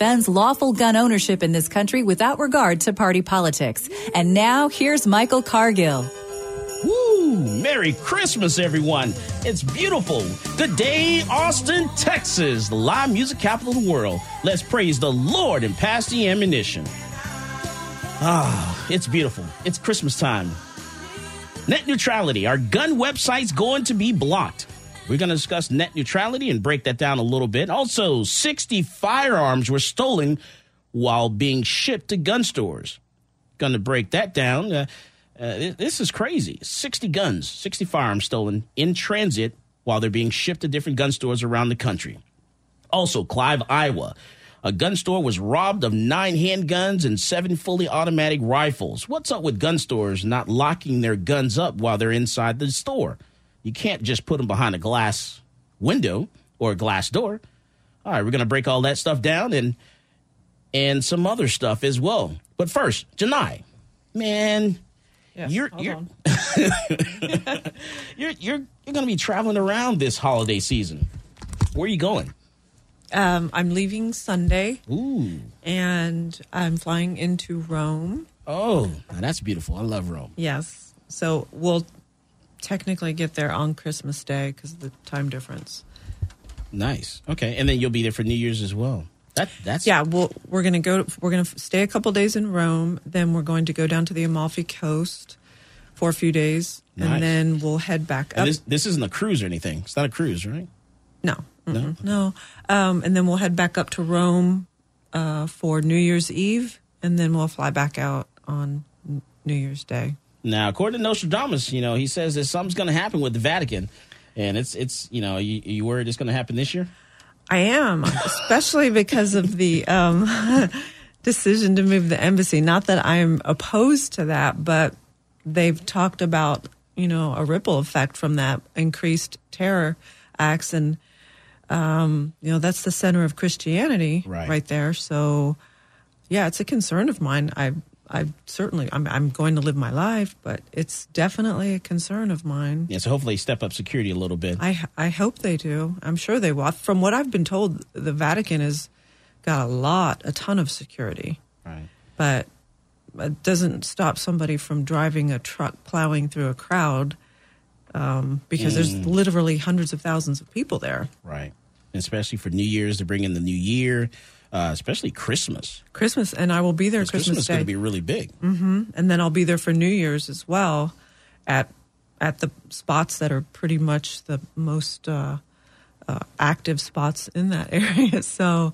lawful gun ownership in this country without regard to party politics. And now, here's Michael Cargill. Woo! Merry Christmas, everyone. It's beautiful. Today, Austin, Texas, the live music capital of the world. Let's praise the Lord and pass the ammunition. Ah, it's beautiful. It's Christmas time. Net neutrality. Our gun website's going to be blocked. We're going to discuss net neutrality and break that down a little bit. Also, 60 firearms were stolen while being shipped to gun stores. Going to break that down. Uh, uh, this is crazy. 60 guns, 60 firearms stolen in transit while they're being shipped to different gun stores around the country. Also, Clive, Iowa. A gun store was robbed of nine handguns and seven fully automatic rifles. What's up with gun stores not locking their guns up while they're inside the store? You can't just put them behind a glass window or a glass door. All right, we're going to break all that stuff down and and some other stuff as well. But first, Janai, man, you're you're, you're you're you're going to be traveling around this holiday season. Where are you going? Um, I'm leaving Sunday, Ooh, and I'm flying into Rome. oh, now that's beautiful. I love Rome. Yes, so we'll technically get there on Christmas Day because of the time difference. Nice. Okay, and then you'll be there for New Year's as well. That that's Yeah, well, we're gonna go. We're gonna stay a couple days in Rome. Then we're going to go down to the Amalfi Coast for a few days, Nice. and then we'll head back And up. this this isn't a cruise or anything. It's not a cruise, right? No, mm-mm, no. Um, and then we'll head back up to Rome uh, for New Year's Eve, and then we'll fly back out on New Year's Day. Now, according to Nostradamus, you know, he says that something's going to happen with the Vatican, and it's it's you know, you, you worried it's going to happen this year? I am, especially because of the um, decision to move the embassy. Not that I'm opposed to that, but they've talked about you know a ripple effect from that increased terror acts, and um, you know that's the center of Christianity Right. right there. So, yeah, it's a concern of mine. I I certainly I'm I'm going to live my life, but it's definitely a concern of mine. Yeah, so hopefully step up security a little bit. I I hope they do. I'm sure they will. From what I've been told, the Vatican has got a lot, a ton of security, right. but it doesn't stop somebody from driving a truck plowing through a crowd um, because there's literally hundreds of thousands of people there. Right. Especially for New Year's to bring in the new year, uh, especially Christmas. Christmas, and I will be there. Christmas, Christmas is going to be really big. and then I'll be there for New Year's as well, at at the spots that are pretty much the most uh, uh, active spots in that area. So,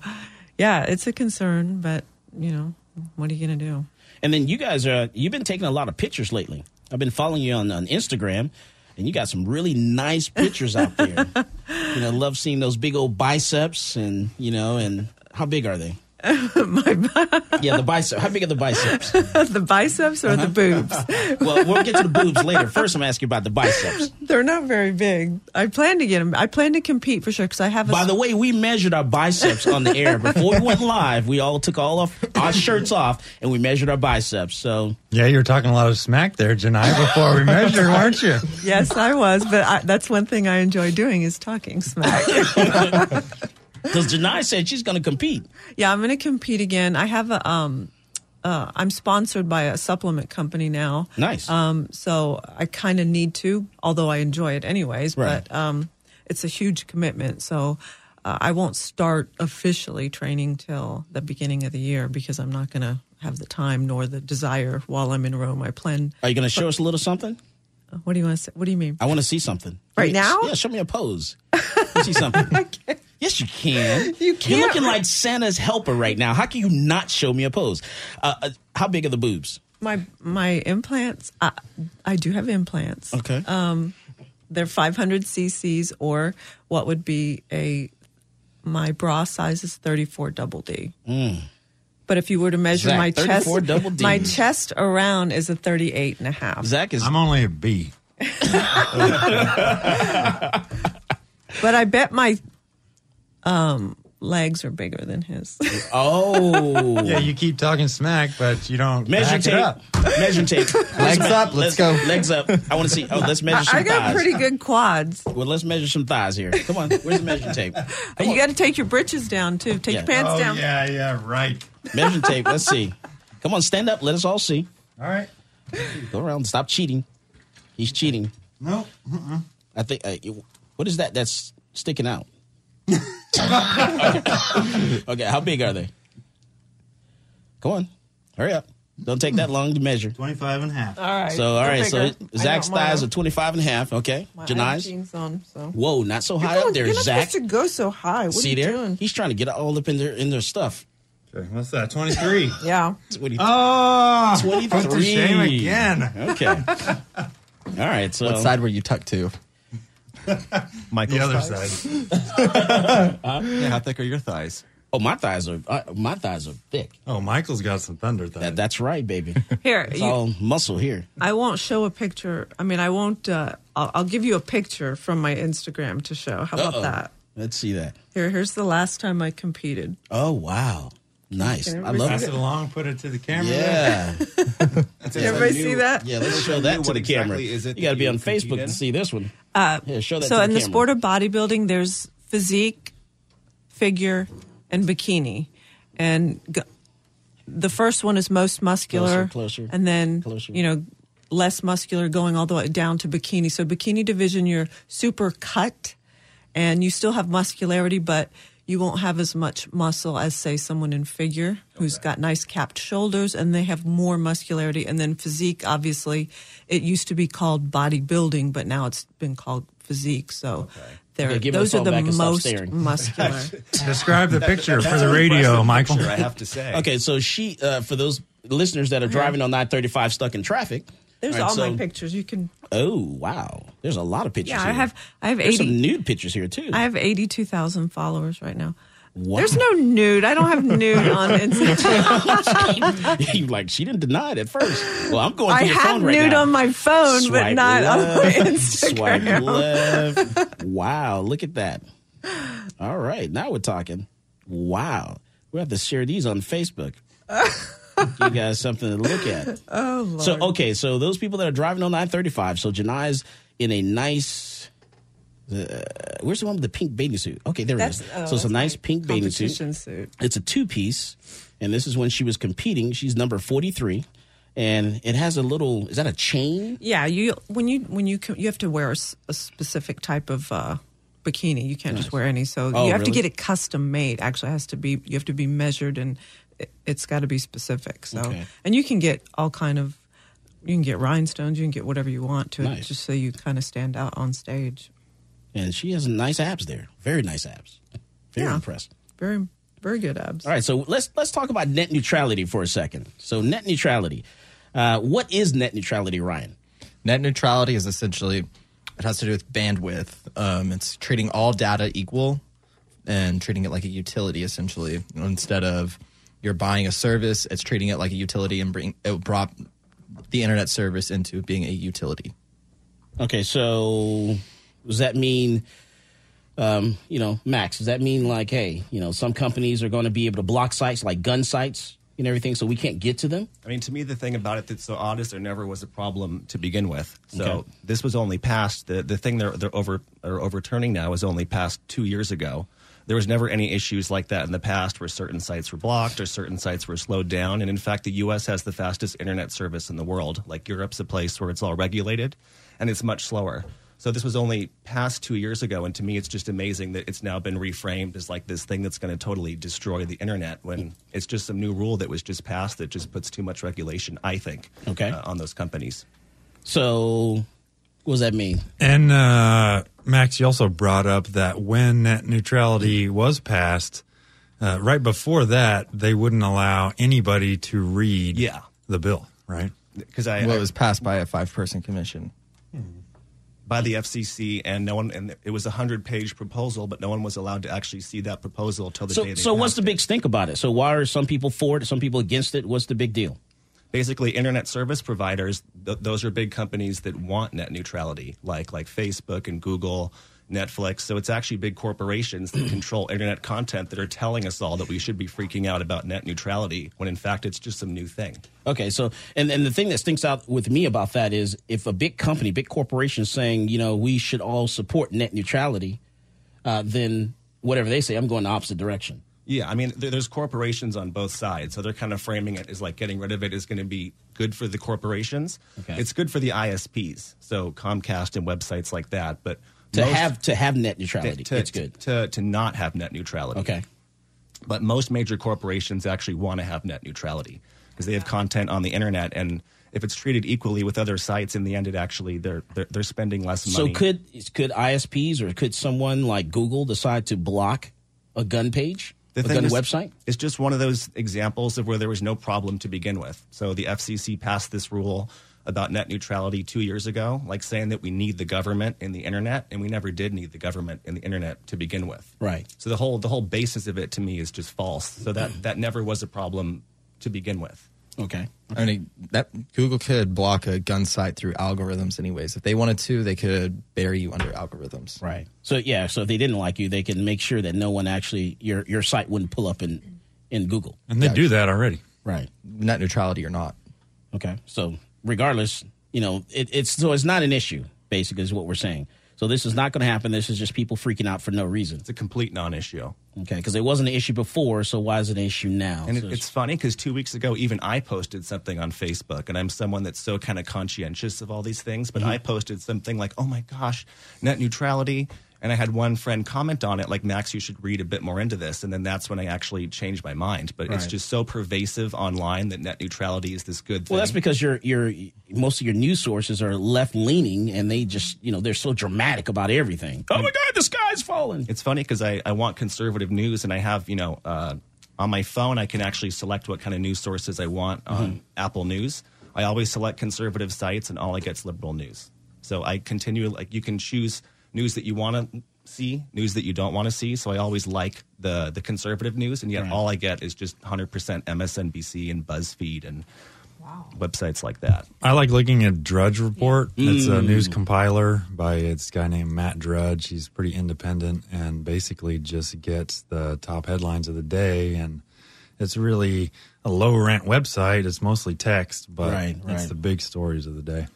yeah, it's a concern, but you know, what are you going to do? And then you guys are you've been taking a lot of pictures lately. I've been following you on, on Instagram, and you got some really nice pictures out there. you know, love seeing those big old biceps, and you know, and how big are they? yeah, the bicep. How big are the biceps? the biceps or the uh-huh. boobs? well, we'll get to the boobs later. First, I'm asking you about the biceps. They're not very big. I plan to get them. I plan to compete for sure because I have a. By the way, we measured our biceps on the air before we went live. We all took all of our shirts off and we measured our biceps. So Yeah, you were talking a lot of smack there, Janai, before we measured, weren't you? yes, I was, but I, that's one thing I enjoy doing is talking smack. Because Janai said she's going to compete. Yeah, I'm going to compete again. I have a um uh I'm sponsored by a supplement company now. Nice. Um so I kind of need to, although I enjoy it anyways, Right. but um it's a huge commitment. So uh, I won't start officially training till the beginning of the year because I'm not going to have the time nor the desire while I'm in Rome. I plan Are you going to show us a little something? What do you want to say? What do you mean? I want to see something. Right now? Yeah, show me a pose. See something. Yes, you can. You can. You're looking like Santa's helper right now. How can you not show me a pose? Uh, uh, how big are the boobs? My my implants. I, I do have implants. Okay. Um, They're 500 cc's, or what would be a my bra size is 34 double D. But if you were to measure Zach, my chest, 34 double D. my chest around is a 38 and a half. Zach is. I'm only a B. But I bet my um, legs are bigger than his. oh. Yeah, you keep talking smack, but you don't Measure back it tape. up. Measure tape. Legs up, let's go. Legs up. I want to see. Oh, let's measure some I got thighs. pretty good quads. Well, let's measure some thighs here. Come on. Where's the measuring tape? You got to take your britches down too. Take Yeah. your pants Oh, down. yeah, yeah, right. Measuring tape. Let's see. Come on, stand up. Let us all see. All right. Go around. Stop cheating. He's cheating. No. I think. Uh, you- what is that? That's sticking out. okay, how big are they? Come on, hurry up. Don't take that long to measure. 25 and a half. All right. So, all they're right, so bigger. I Zach's got mine thighs are 25 and a half. Okay, My- Janai's. on, so. Whoa, not so high You're up there, You're not Zach. supposed to go so high. What See are you there? doing? He's trying to get all up in their in their stuff. Okay, what's that? 23. Yeah. What do you- Oh, 23. Put to shame again. Okay. all right, so What side were you tucked to? The other side. Yeah, how thick are your thighs? oh, my thighs are uh, my thighs are thick. Oh, Michael's got some thunder thighs. That, that's right, baby. Here, It's you, all muscle here. I won't show a picture. I mean, I won't. Uh, I'll, I'll give you a picture from my Instagram to show. How about Uh-oh. that? Let's see that. Here, here's the last time I competed. Oh wow, nice. I everybody love Pass it. it along, put it to the camera. there. Yeah, Everybody see that? yeah. Let's show that to the camera. exactly is it you got to be on Facebook to see this one. Uh, yeah, show that. So, to in the camera. sport of bodybuilding, there's physique, figure, and bikini. And g- the first one is most muscular, Closer, closer, and then closer. you know less muscular, going all the way down to bikini. So, bikini division, you're super cut, and you still have muscularity, but you won't have as much muscle as say someone in figure who's got nice capped shoulders and they have more muscularity and then physique obviously it used to be called bodybuilding but now it's been called physique so they're Okay, those are the back and stop most muscular Describe the picture for the radio, impressive Michael. picture, I have to say. Okay, so she uh, for those listeners that are driving on I-35 stuck in traffic. There's All right, all so- my pictures you can Oh wow, there's a lot of pictures. yeah here. i have i have There's 80 some nude pictures here too. i have 82000 followers right now Wow. there's no nude i don't have nude on instagram you like she didn't deny it at first. Well, I'm going i your have phone right nude now. on my phone but Swipe not on my left, Swipe instagram left. Wow, look at that. All right, now we're talking. Wow, we have to share these on Facebook. You guys something to look at. oh Lord. So okay, so those people that are driving on I-35. So Janai's in a nice. Uh, where's the one with the pink bathing suit? Okay, there That's- it is. oh, so it's a nice pink bathing suit. suit. It's a two piece, and this is when she was competing. She's number 43, and it has a little. Is that a chain? Yeah, you when you when you you have to wear a specific type of uh, bikini. You can't just wear any. So Oh, you have to get it custom made. Actually, it has to be. You have to be measured, and it, it's got to be specific. So Okay. and you can get all kind of. You can get rhinestones. You can get whatever you want to it, Nice. just so you kind of stand out on stage. And she has nice abs there. Very nice abs. Very Yeah. impressed. Very very good abs. All right, so let's let's talk about net neutrality for a second. So net neutrality. Uh, what is net neutrality, Ryan? Net neutrality is essentially it has to do with bandwidth. Um, it's treating all data equal and treating it like a utility essentially instead of you're buying a service. It's treating it like a utility and bring it brought the internet service into being a utility. Okay, so does that mean, um, you know, Max? Does that mean like, hey, you know, some companies are going to be able to block sites like gun sites and everything, so we can't get to them? I mean, to me, the thing about it that's so odd is there never was a problem to begin with. So Okay. this was only passed. The the thing they're they're over are overturning now was only passed two years ago. There was never any issues like that in the past where certain sites were blocked or certain sites were slowed down. And in fact, the U.S. has the fastest internet service in the world. Like Europe's a place where it's all regulated and it's much slower. So this was only past two years ago, and to me, it's just amazing that it's now been reframed as like this thing that's going to totally destroy the internet when it's just some new rule that was just passed that just puts too much regulation. I think, Okay. uh, on those companies. So, what does that mean? And uh, Max, you also brought up that when net neutrality was passed, uh, right before that, they wouldn't allow anybody to read Yeah. the bill, right? Because I, Well, I it was passed by a five person commission. by the FCC, and no one, and it was a hundred page proposal, but no one was allowed to actually see that proposal until the day So, they so what's the big stink about it? So, why are some people for it, some people against it? What's the big deal? Basically internet service providers th- those are big companies that want net neutrality like like facebook and google netflix so it's actually big corporations that control internet content that are telling us all that we should be freaking out about net neutrality when in fact it's just some new thing Okay, so and and the thing that stinks out with me about that is if a big company, big corporation is saying, you know, we should all support net neutrality, uh, then whatever they say, I'm going the opposite direction. Yeah i mean there's corporations on both sides so they're kind of framing it as like getting rid of it is going to be good for the corporations Okay. it's good for the isps so comcast and websites like that but To most- have to have net neutrality, to, it's good. to, to not have net neutrality Okay, but most major corporations actually want to have net neutrality because they have content on the internet and if it's treated equally with other sites in the end it actually they're they're, they're spending less money. so could could ISPs or could someone like Google decide to block a gun page, the a thing is, website? It's just one of those examples of where there was no problem to begin with. So the FCC passed this rule about net neutrality two years ago, like saying that we need the government in the internet, and we never did need the government in the internet to begin with. Right. So the whole the whole basis of it to me is just false. So that that never was a problem to begin with. Okay, I mean, that Google could block a gun site through algorithms, anyways. If they wanted to, they could bury you under algorithms. right. So yeah, so if they didn't like you, they can make sure that no one actually your your site wouldn't pull up in in Google. And they do that already. Right. Net neutrality or not. Okay. So regardless, you know, it, it's so it's not an issue. Basically, is what we're saying. So this is not going to happen. This is just people freaking out for no reason. It's a complete non-issue. Okay, because it wasn't an issue before, so why is it an issue now? And So it, it's funny because two weeks ago, even I posted something on Facebook, and I'm someone that's so kind of conscientious of all these things. But mm-hmm. I posted something like, "Oh my gosh, net neutrality," and I had one friend comment on it, like, "Max, you should read a bit more into this." And then that's when I actually changed my mind. But it's just so pervasive online that net neutrality is this good thing. well, that's because your your most of your news sources are left leaning, and they just you know they're so dramatic about everything. Oh my God, the sky's falling. it's funny because I, I want conservative news and I have, you know, uh, on my phone, I can actually select what kind of news sources I want on Apple News. I always select conservative sites and all I get is liberal news. So I continue, like, you can choose news that you want to see, news that you don't want to see. So I always like the, the conservative news, and yet Right. all I get is just 100% MSNBC and BuzzFeed and websites like that. I like looking at Drudge Report. It's a mm. news compiler by this guy named Matt Drudge. He's pretty independent and basically just gets the top headlines of the day. And it's really a low rent website. It's mostly text, but Right, it's the big stories of the day.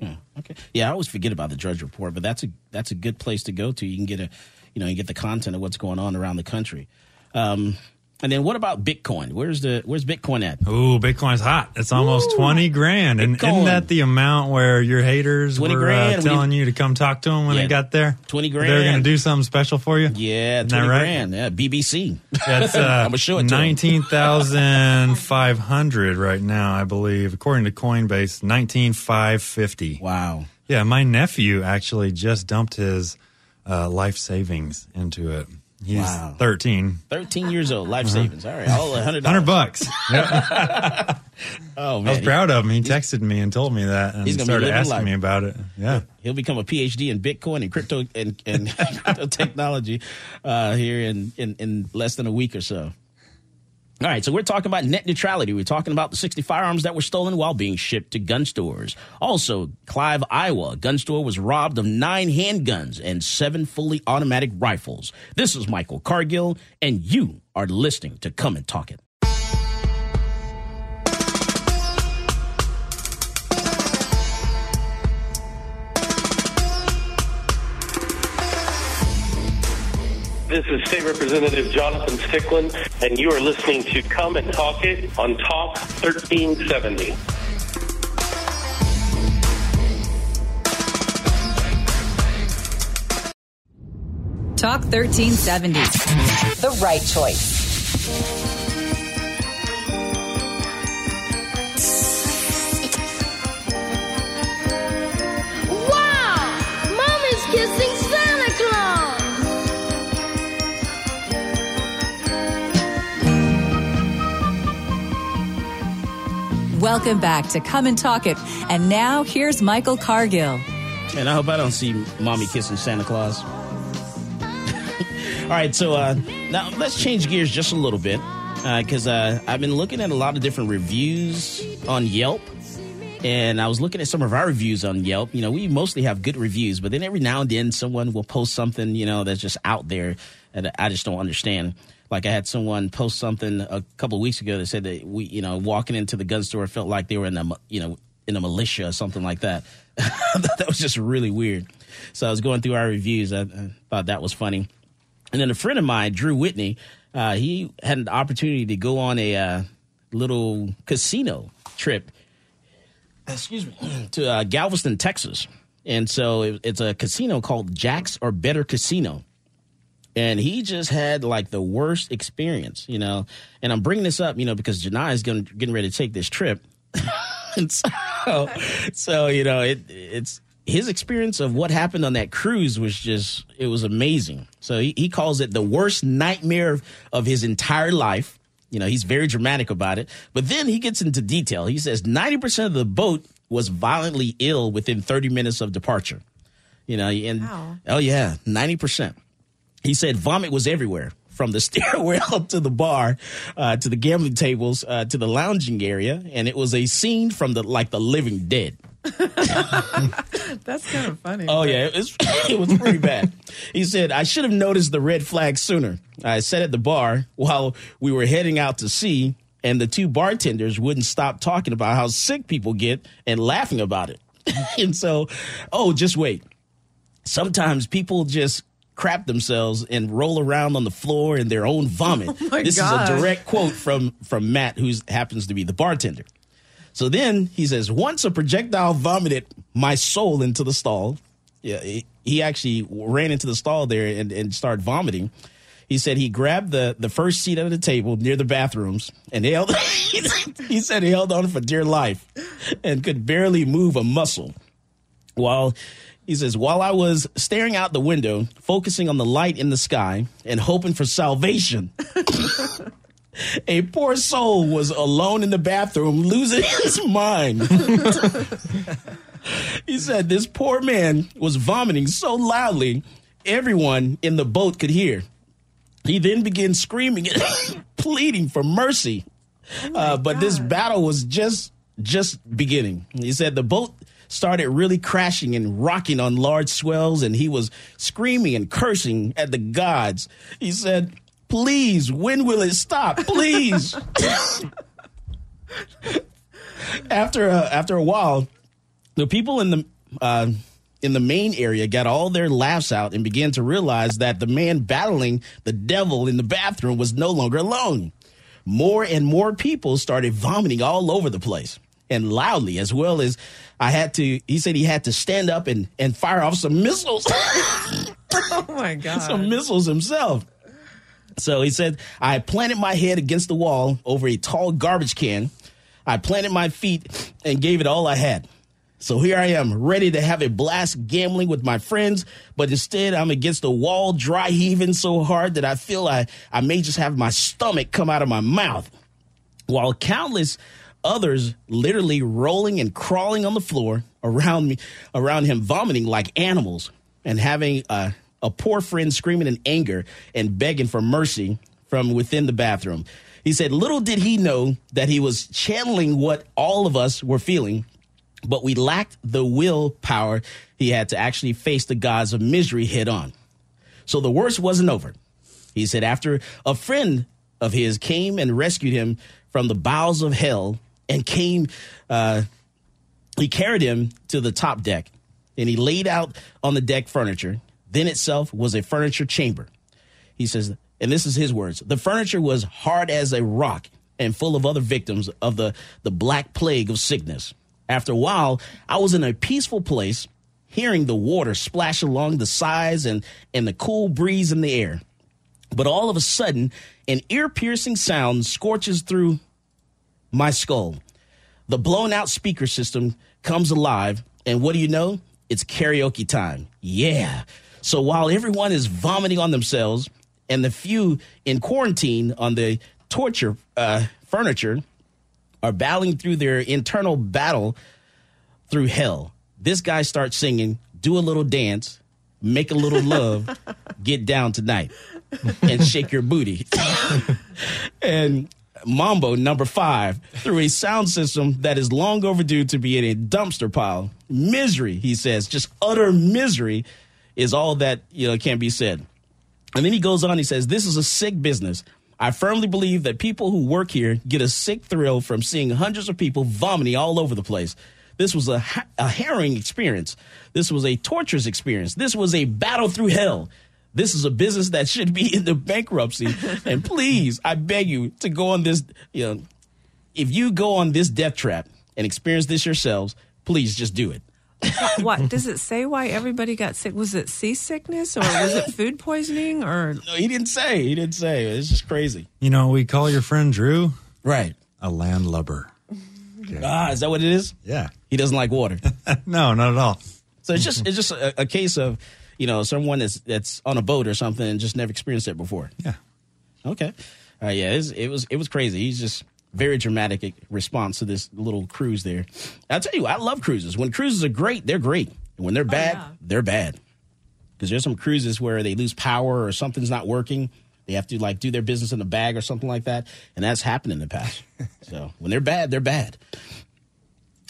Yeah, okay. Yeah, I always forget about the Drudge Report, but that's a that's a good place to go to. You can get a, you know, you get the content of what's going on around the country. Um, and then what about Bitcoin? Where's the where's Bitcoin at? Ooh, Bitcoin's hot. It's almost 20 grand. And Bitcoin. isn't that the amount where your haters 20 were grand. uh, telling you to come talk to them when Yeah. they got there? 20 grand. They're going to do something special for you? Yeah, Isn't twenty right? grand. Yeah, BBC. That's uh, I'ma show it nineteen thousand five hundred right now, I believe, according to Coinbase. Nineteen five fifty. Wow. Yeah, my nephew actually just dumped his uh, life savings into it. He's Wow. thirteen. Thirteen years old, life savings. All right, all hundred Uh-huh. Hundred bucks. Oh man. I was proud of him. He texted me and told me that, and He's gonna be started living asking life. me about it. Yeah. He'll become a PhD in Bitcoin and crypto and, and crypto technology uh, here in, in in less than a week or so. All right, so we're talking about net neutrality. We're talking about the 60 firearms that were stolen while being shipped to gun stores. Also, Clive, Iowa, gun store was robbed of nine handguns and seven fully automatic rifles. This is Michael Cargill, and you are listening to Come and Talk It. This is State Representative Jonathan Stickland, and you are listening to Come and Talk It on Talk 1370. Talk 1370. The right choice. Welcome back to Come and Talk It. And now here's Michael Cargill. And I hope I don't see mommy kissing Santa Claus. All right, so uh, now let's change gears just a little bit because uh, I've been looking at a lot of different reviews on Yelp. And I was looking at some of our reviews on Yelp. You know, we mostly have good reviews, but then every now and then someone will post something, you know, that's just out there that I just don't understand. Like I had someone post something a couple of weeks ago that said that we, you know, walking into the gun store felt like they were in a, you know, in a militia or something like that. that was just really weird. So I was going through our reviews. I, I thought that was funny. And then a friend of mine, Drew Whitney, uh, he had an opportunity to go on a uh, little casino trip. Excuse me, to uh, Galveston, Texas, and so it, it's a casino called Jack's or Better Casino. And he just had like the worst experience, you know. And I'm bringing this up, you know, because Janai is going getting ready to take this trip, and so, so you know, it it's his experience of what happened on that cruise was just it was amazing. So he, he calls it the worst nightmare of, of his entire life. You know, he's very dramatic about it. But then he gets into detail. He says 90% of the boat was violently ill within 30 minutes of departure. You know, and Wow. oh yeah, 90%. He said vomit was everywhere from the stairwell up to the bar, uh, to the gambling tables, uh, to the lounging area. And it was a scene from the, like the living dead. That's kind of funny. Oh yeah, it was it was pretty bad. He said I should have noticed the red flag sooner. I sat at the bar while we were heading out to sea, and the two bartenders wouldn't stop talking about how sick people get and laughing about it. and so, oh, just wait. Sometimes people just crap themselves and roll around on the floor in their own vomit. Oh this gosh. is a direct quote from from Matt, who happens to be the bartender. So then he says, once a projectile vomited my soul into the stall. Yeah, he, he actually ran into the stall there and, and started vomiting. He said he grabbed the, the first seat at the table near the bathrooms and held, he said he held on for dear life and could barely move a muscle. While he says, while I was staring out the window, focusing on the light in the sky and hoping for salvation, a poor soul was alone in the bathroom losing his mind. he said this poor man was vomiting so loudly everyone in the boat could hear. He then began screaming and pleading for mercy. uh, but this battle was just just beginning. He said the boat started really crashing and rocking on large swells, and he was screaming and cursing at the gods. He said, Please, when will it stop? Please. after a, after a while, the people in the uh, in the main area got all their laughs out and began to realize that the man battling the devil in the bathroom was no longer alone. More and more people started vomiting all over the place and loudly, as well as I had to. He said he had to stand up and and fire off some missiles. oh my god! some missiles himself. So he said, I planted my head against the wall over a tall garbage can. I planted my feet and gave it all I had. So here I am, ready to have a blast gambling with my friends, but instead I'm against the wall, dry heaving so hard that I feel I, I may just have my stomach come out of my mouth. While countless others literally rolling and crawling on the floor around me, around him, vomiting like animals and having a, a poor friend screaming in anger and begging for mercy from within the bathroom. He said, Little did he know that he was channeling what all of us were feeling, but we lacked the willpower he had to actually face the gods of misery head on. So the worst wasn't over. He said, after a friend of his came and rescued him from the bowels of hell and came, uh, he carried him to the top deck and he laid out on the deck furniture. Then itself was a furniture chamber. He says, and this is his words the furniture was hard as a rock and full of other victims of the, the black plague of sickness. After a while, I was in a peaceful place, hearing the water splash along the sides and, and the cool breeze in the air. But all of a sudden, an ear piercing sound scorches through my skull. The blown out speaker system comes alive, and what do you know? It's karaoke time. Yeah. So while everyone is vomiting on themselves, and the few in quarantine on the torture uh, furniture are battling through their internal battle through hell, this guy starts singing, do a little dance, make a little love, get down tonight, and shake your booty. and Mambo number five through a sound system that is long overdue to be in a dumpster pile. Misery, he says, just utter misery is all that you know can be said. And then he goes on, he says, This is a sick business. I firmly believe that people who work here get a sick thrill from seeing hundreds of people vomiting all over the place. This was a, ha- a harrowing experience. This was a torturous experience. This was a battle through hell. This is a business that should be in the bankruptcy. and please, I beg you to go on this, you know, if you go on this death trap and experience this yourselves, please just do it. what does it say? Why everybody got sick? Was it seasickness or was it food poisoning or? No, he didn't say. He didn't say. It's just crazy. You know, we call your friend Drew Right. a landlubber. Ah, is that what it is? Yeah. He doesn't like water. No, not at all. So it's just it's just a, a case of, you know, someone that's that's on a boat or something and just never experienced it before. Yeah. Okay. Uh, yeah, it's, it was it was crazy. He's just very dramatic response to this little cruise there. I'll tell you, I love cruises. When cruises are great, they're great. And when they're bad, yeah. they're bad. Because there's some cruises where they lose power or something's not working. They have to like do their business in the bag or something like that, and that's happened in the past. so when they're bad, they're bad.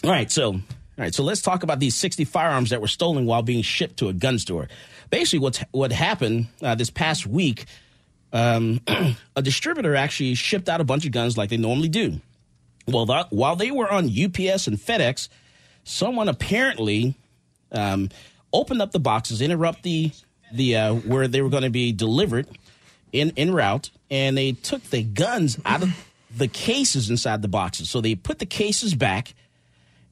All right, so all right, so let's talk about these 60 firearms that were stolen while being shipped to a gun store. Basically, what what happened uh, this past week, um, a distributor actually shipped out a bunch of guns like they normally do. Well, while they were on UPS and FedEx, someone apparently um, opened up the boxes, interrupt the the uh, where they were going to be delivered in en route, and they took the guns out of the cases inside the boxes. So they put the cases back,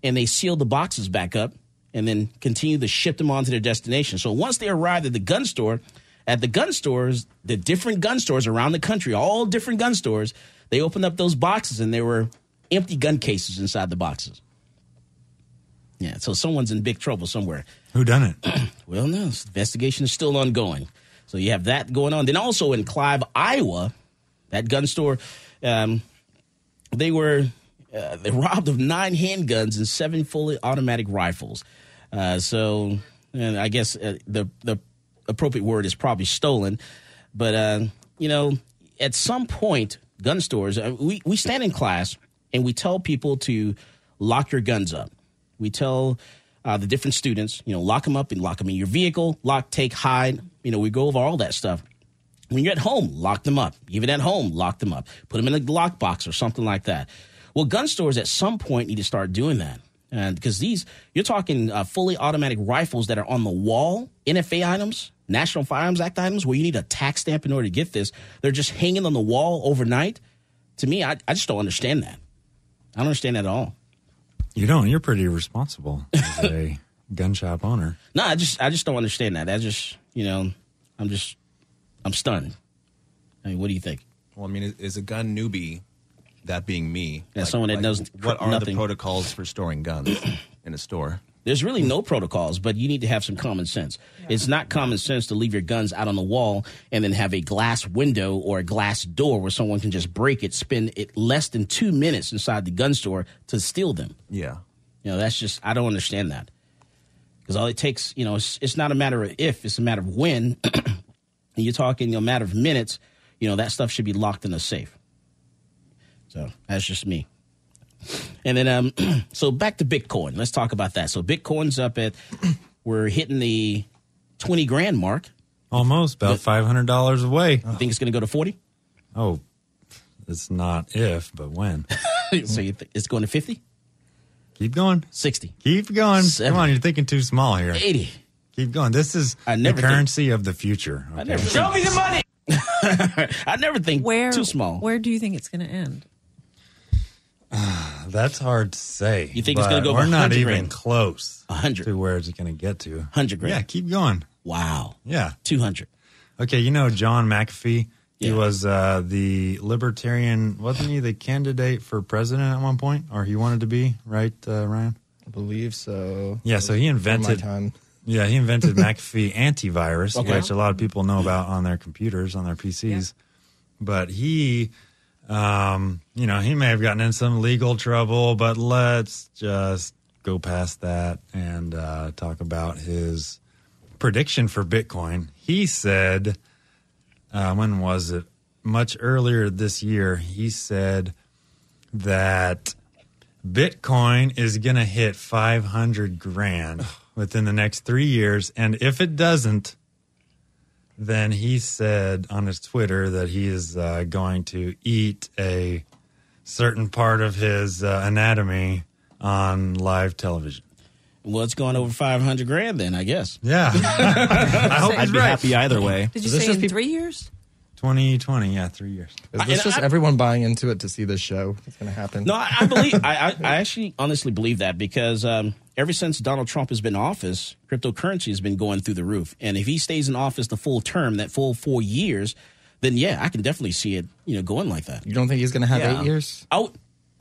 and they sealed the boxes back up, and then continued to ship them on to their destination. So once they arrived at the gun store, at the gun stores, the different gun stores around the country, all different gun stores, they opened up those boxes, and there were empty gun cases inside the boxes. Yeah, so someone's in big trouble somewhere. Who done it? Well, no, investigation is still ongoing. So you have that going on. Then also in Clive, Iowa, that gun store, um, they were uh, they robbed of nine handguns and seven fully automatic rifles. Uh, so, and I guess uh, the the appropriate word is probably stolen. But uh, you know, at some point, gun stores, uh, we we stand in class and we tell people to lock your guns up. We tell uh, the different students, you know, lock them up and lock them in your vehicle, lock, take, hide. You know, we go over all that stuff. When you're at home, lock them up. Even at home, lock them up. Put them in a lockbox or something like that. Well, gun stores at some point need to start doing that. And because these, you're talking uh, fully automatic rifles that are on the wall, NFA items, National Firearms Act items, where you need a tax stamp in order to get this. They're just hanging on the wall overnight. To me, I, I just don't understand that. I don't understand that at all. You don't. You're pretty responsible as a gun shop owner. No, I just I just don't understand that. I just you know, I'm just I'm stunned. I mean, what do you think? Well, I mean, is- is a gun newbie, that being me, Yeah, someone that knows what are nothing. the protocols for storing guns in a store? There's really no protocols, but you need to have some common sense. It's not common sense to leave your guns out on the wall and then have a glass window or a glass door where someone can just break it, spend it less than two minutes inside the gun store to steal them. Yeah. You know, that's just I don't understand that because all it takes, you know, it's, it's not a matter of if, it's a matter of when. and you're talking a matter of minutes. You know, that stuff should be locked in a safe. So that's just me. And then, um, so back to Bitcoin. Let's talk about that. So Bitcoin's up at, we're hitting the 20 grand mark. Almost about five hundred dollars away. You think it's going to go to 40? Oh, it's not if, but when. so you th- it's going to 50? Keep going. 60? Keep going. Seven. Come on, you're thinking too small here. 80? Keep going. This is I the never think- currency of the future. I never Show me the money! I never think Where too small. Where do you think it's going to end? That's hard to say. You think it's gonna but go We're not even grand? close. hundred. to where it's going to get to. Hundred grand. Yeah, keep going. Wow. Yeah, two hundred. Okay, you know John McAfee. He was uh, the libertarian, wasn't he? The candidate for president at one point, or he wanted to be, right, uh, Ryan? I believe so. Yeah, so he invented. Yeah, he invented McAfee antivirus, Okay. which a lot of people know about on their computers, on their PCs. But he, um, you know, he may have gotten in some legal trouble, but let's just go past that and uh, talk about his prediction for Bitcoin. He said, uh, when was it? Much earlier this year, he said that Bitcoin is going to hit 500 grand within the next three years. And if it doesn't, then he said on his Twitter that he is uh, going to eat a certain part of his uh, anatomy on live television. Well, it's going over five hundred grand then, I guess. Yeah. I hope I'd be right. happy either way. Did you Is this say in peop- three years? 2020, yeah, three years. Is this and just I- everyone buying into it to see this show? It's going to happen. No, I, I believe. I, I, I actually honestly believe that because um, ever since Donald Trump has been in office, cryptocurrency has been going through the roof. And if he stays in office the full term, that full four years, then yeah, I can definitely see it. You know, going like that. You don't think he's going to have Yeah. eight years? Oh,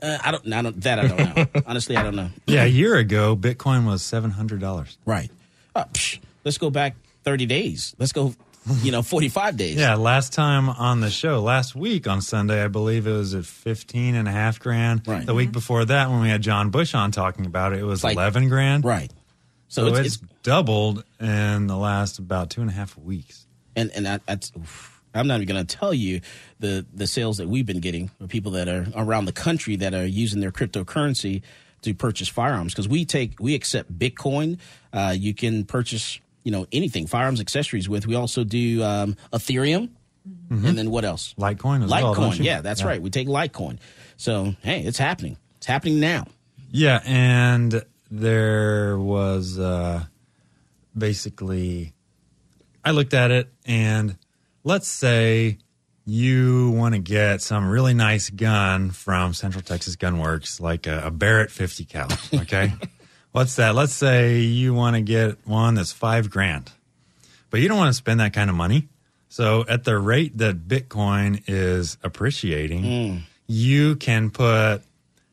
uh, I don't. I don't. That I don't know. honestly, I don't know. Yeah, a year ago, Bitcoin was $700. Right. Uh, psh, let's go back thirty days. Let's go. You know, forty-five days. Yeah, last time on the show, last week on Sunday, I believe it was at 15 and a half grand. Right. The week before that, when we had John Bush on talking about it, it was Like- 11 grand. Right. So, So, it's, it's, it's doubled in the last about two and a half weeks. and and that, that's oof. I'm not even going to tell you the the sales that we've been getting of people that are around the country that are using their cryptocurrency to purchase firearms because we take we accept Bitcoin. Uh, you can purchase you know anything firearms accessories with. We also do um, Ethereum, and then what else? Litecoin as. Litecoin. you? yeah, that's right. We take Litecoin. So hey, it's happening. It's happening now. Yeah, and there was uh, basically, I looked at it, and let's say you want to get some really nice gun from Central Texas Gun Works, like a, a Barrett 50 cal. Okay, what's that? Let's say you want to get one that's five grand, but you don't want to spend that kind of money. So at the rate that Bitcoin is appreciating, you can put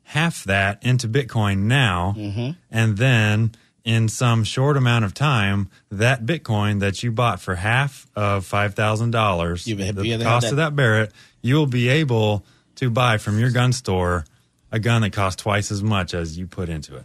half that into Bitcoin now, and then in some short amount of time, that Bitcoin that you bought for half of five thousand dollars, the cost that- of that Barrett, you will be able to buy from your gun store a gun that costs twice as much as you put into it.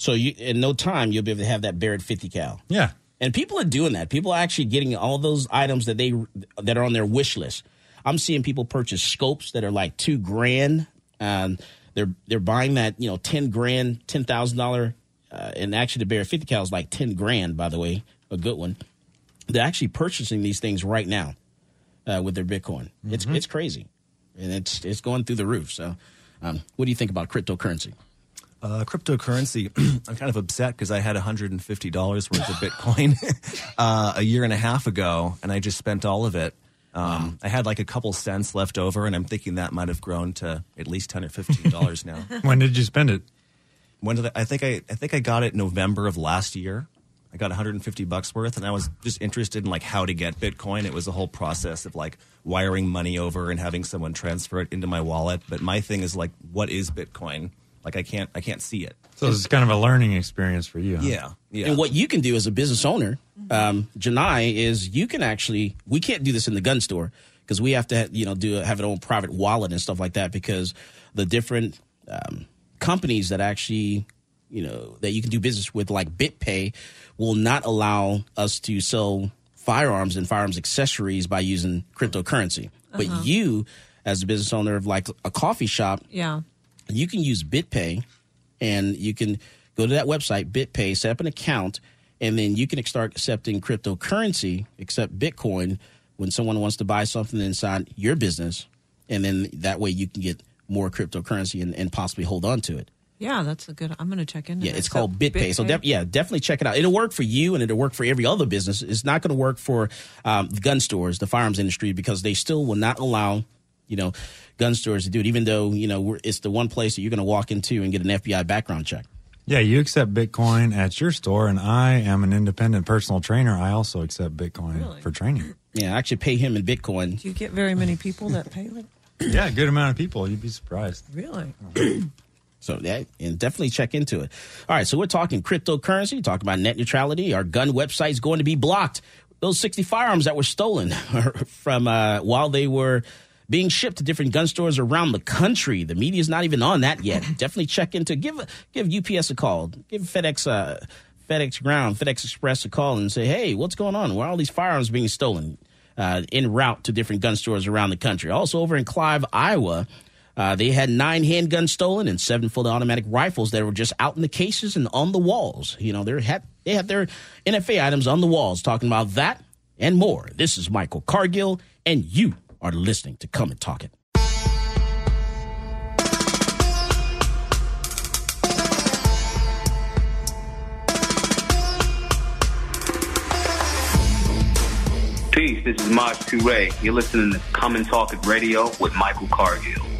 So you in no time you'll be able to have that Barrett 50 cal. Yeah, And people are doing that. People are actually getting all those items that they that are on their wish list. I'm seeing people purchase scopes that are like two grand. Um, they're they're buying that you know ten grand, ten thousand dollar, uh, and actually the Barrett 50 cal is like ten grand. By the way, a good one. They're actually purchasing these things right now uh, with their Bitcoin. It's it's crazy, and it's it's going through the roof. So, um, what do you think about cryptocurrency? Uh, cryptocurrency, I'm kind of upset because I had $150 worth of Bitcoin uh, a year and a half ago, and I just spent all of it. Um, I had like a couple cents left over, and I'm thinking that might have grown to at least ten or fifteen dollars now. when did you spend it? When did I, I think I, I think I got it November of last year. I got 150 bucks worth, and I was just interested in like how to get Bitcoin. It was a whole process of like wiring money over and having someone transfer it into my wallet. But my thing is like, what is Bitcoin? Like I can't I can't see it. So it's kind of a learning experience for you. Huh? Yeah, yeah. And what you can do as a business owner, um, Janai, is you can actually we can't do this in the gun store because we have to you know do have our own private wallet and stuff like that because the different um, companies that actually you know that you can do business with like BitPay will not allow us to sell firearms and firearms accessories by using cryptocurrency. But Uh-huh. you, as a business owner of like a coffee shop, Yeah. You can use BitPay and you can go to that website, BitPay, set up an account, and then you can start accepting cryptocurrency, except Bitcoin, when someone wants to buy something inside your business. And then that way you can get more cryptocurrency and, and possibly hold on to it. Yeah, that's a good. I'm going to check into. Yeah, that. it's So, called BitPay. So BitPay. def- yeah, definitely check it out. It'll work for you, and it'll work for every other business. It's not going to work for um, the gun stores, the firearms industry, because they still will not allow you know gun stores to do it. Even though you know we're, it's the one place that you're going to walk into and get an FBI background check. Yeah, you accept Bitcoin at your store, and I am an independent personal trainer. I also accept Bitcoin for training. Yeah, I actually pay him in Bitcoin. Do you get very many people that pay like Yeah, a good amount of people. You'd be surprised. really? So that and definitely check into it. All right, so we're talking cryptocurrency, talking about net neutrality. Our gun website is going to be blocked. Those 60 firearms that were stolen from uh, while they were being shipped to different gun stores around the country. The media's not even on that yet. definitely check into give give UPS a call, give FedEx uh, FedEx Ground, FedEx Express a call, and say, hey, what's going on? Why are all these firearms being stolen uh, en route to different gun stores around the country? Also over in Clive, Iowa. Uh, they had nine handguns stolen and seven fully automatic rifles that were just out in the cases and on the walls. You know, they had they had their NFA items on the walls. Talking about that and more. This is Michael Cargill, and you are listening to Come and Talk It. Peace, this is Maj Toure. You're listening to Come and Talk It Radio with Michael Cargill.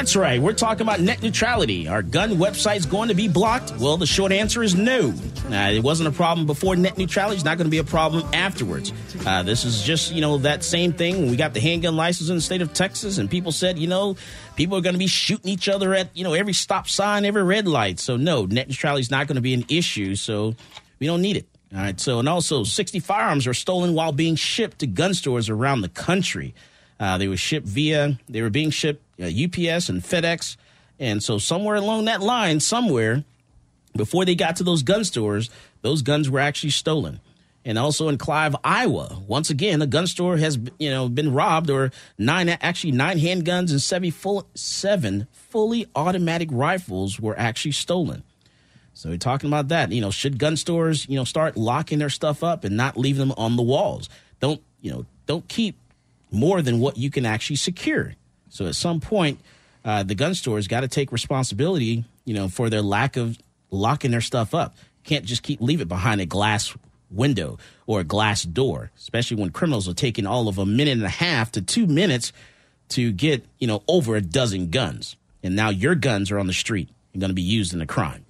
That's right. We're talking about net neutrality. Our gun website's going to be blocked? Well, the short answer is no. Uh, it wasn't a problem before net neutrality. It's not going to be a problem afterwards. Uh, this is just, you know, that same thing we got the handgun license in the state of Texas and people said, you know, people are going to be shooting each other at, you know, every stop sign, every red light. So, no, net neutrality is not going to be an issue. So, we don't need it. All right. So, and also, 60 firearms were stolen while being shipped to gun stores around the country. Uh, they were shipped via, they were being shipped uh, UPS and FedEx. And so, somewhere along that line, somewhere, before they got to those gun stores, those guns were actually stolen. And also in Clive, Iowa, once again, a gun store has you know been robbed, or nine actually nine handguns and seven full seven fully automatic rifles were actually stolen. So we're talking about that. You know, should gun stores, you know, start locking their stuff up and not leave them on the walls? Don't, you know, don't keep more than what you can actually secure. So at some point, uh, the gun stores got to take responsibility, you know, for their lack of locking their stuff up. Can't just keep leave it behind a glass window or a glass door, especially when criminals are taking all of a minute and a half to two minutes to get, you know, over a dozen guns. And now your guns are on the street and going to be used in a crime.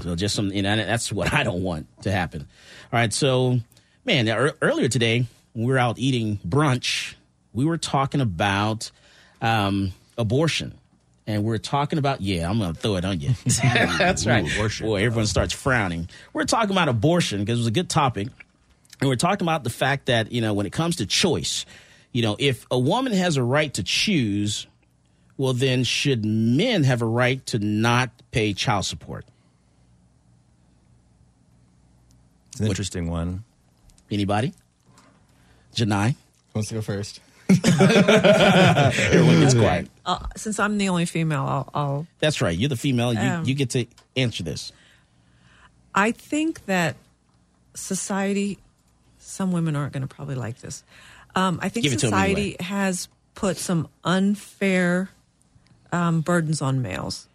So just some, you know, that's what I don't want to happen. All right. So, man, earlier today, we were out eating brunch, we were talking about um, abortion. And we're talking about, yeah, I'm going to throw it on you. that's right. Abortion, Boy, everyone starts frowning. We're talking about abortion because it was a good topic. And we're talking about the fact that, you know, when it comes to choice, you know, if a woman has a right to choose, well, then should men have a right to not pay child support? It's an interesting one. Anybody? Janai? Wants to go first? Everyone gets quiet. Uh, since I'm the only female, I'll, I'll. That's right. You're the female. You, Um, you get to answer this. I think that society. Some women aren't going to probably like this. Um, I think Give it to 'em society has put some unfair um, burdens on males.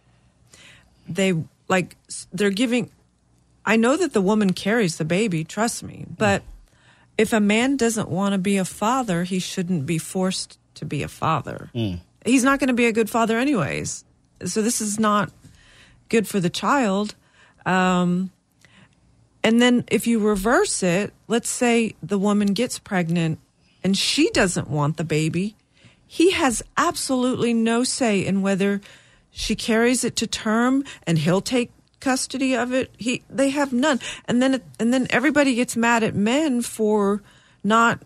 They like they're giving. I know that the woman carries the baby. Trust me, but if a man doesn't want to be a father, he shouldn't be forced to be a father. He's not going to be a good father, anyways. So this is not good for the child. Um, and then if you reverse it, let's say the woman gets pregnant and she doesn't want the baby, he has absolutely no say in whether she carries it to term and he'll take custody of it. He they have none. And then and then everybody gets mad at men for not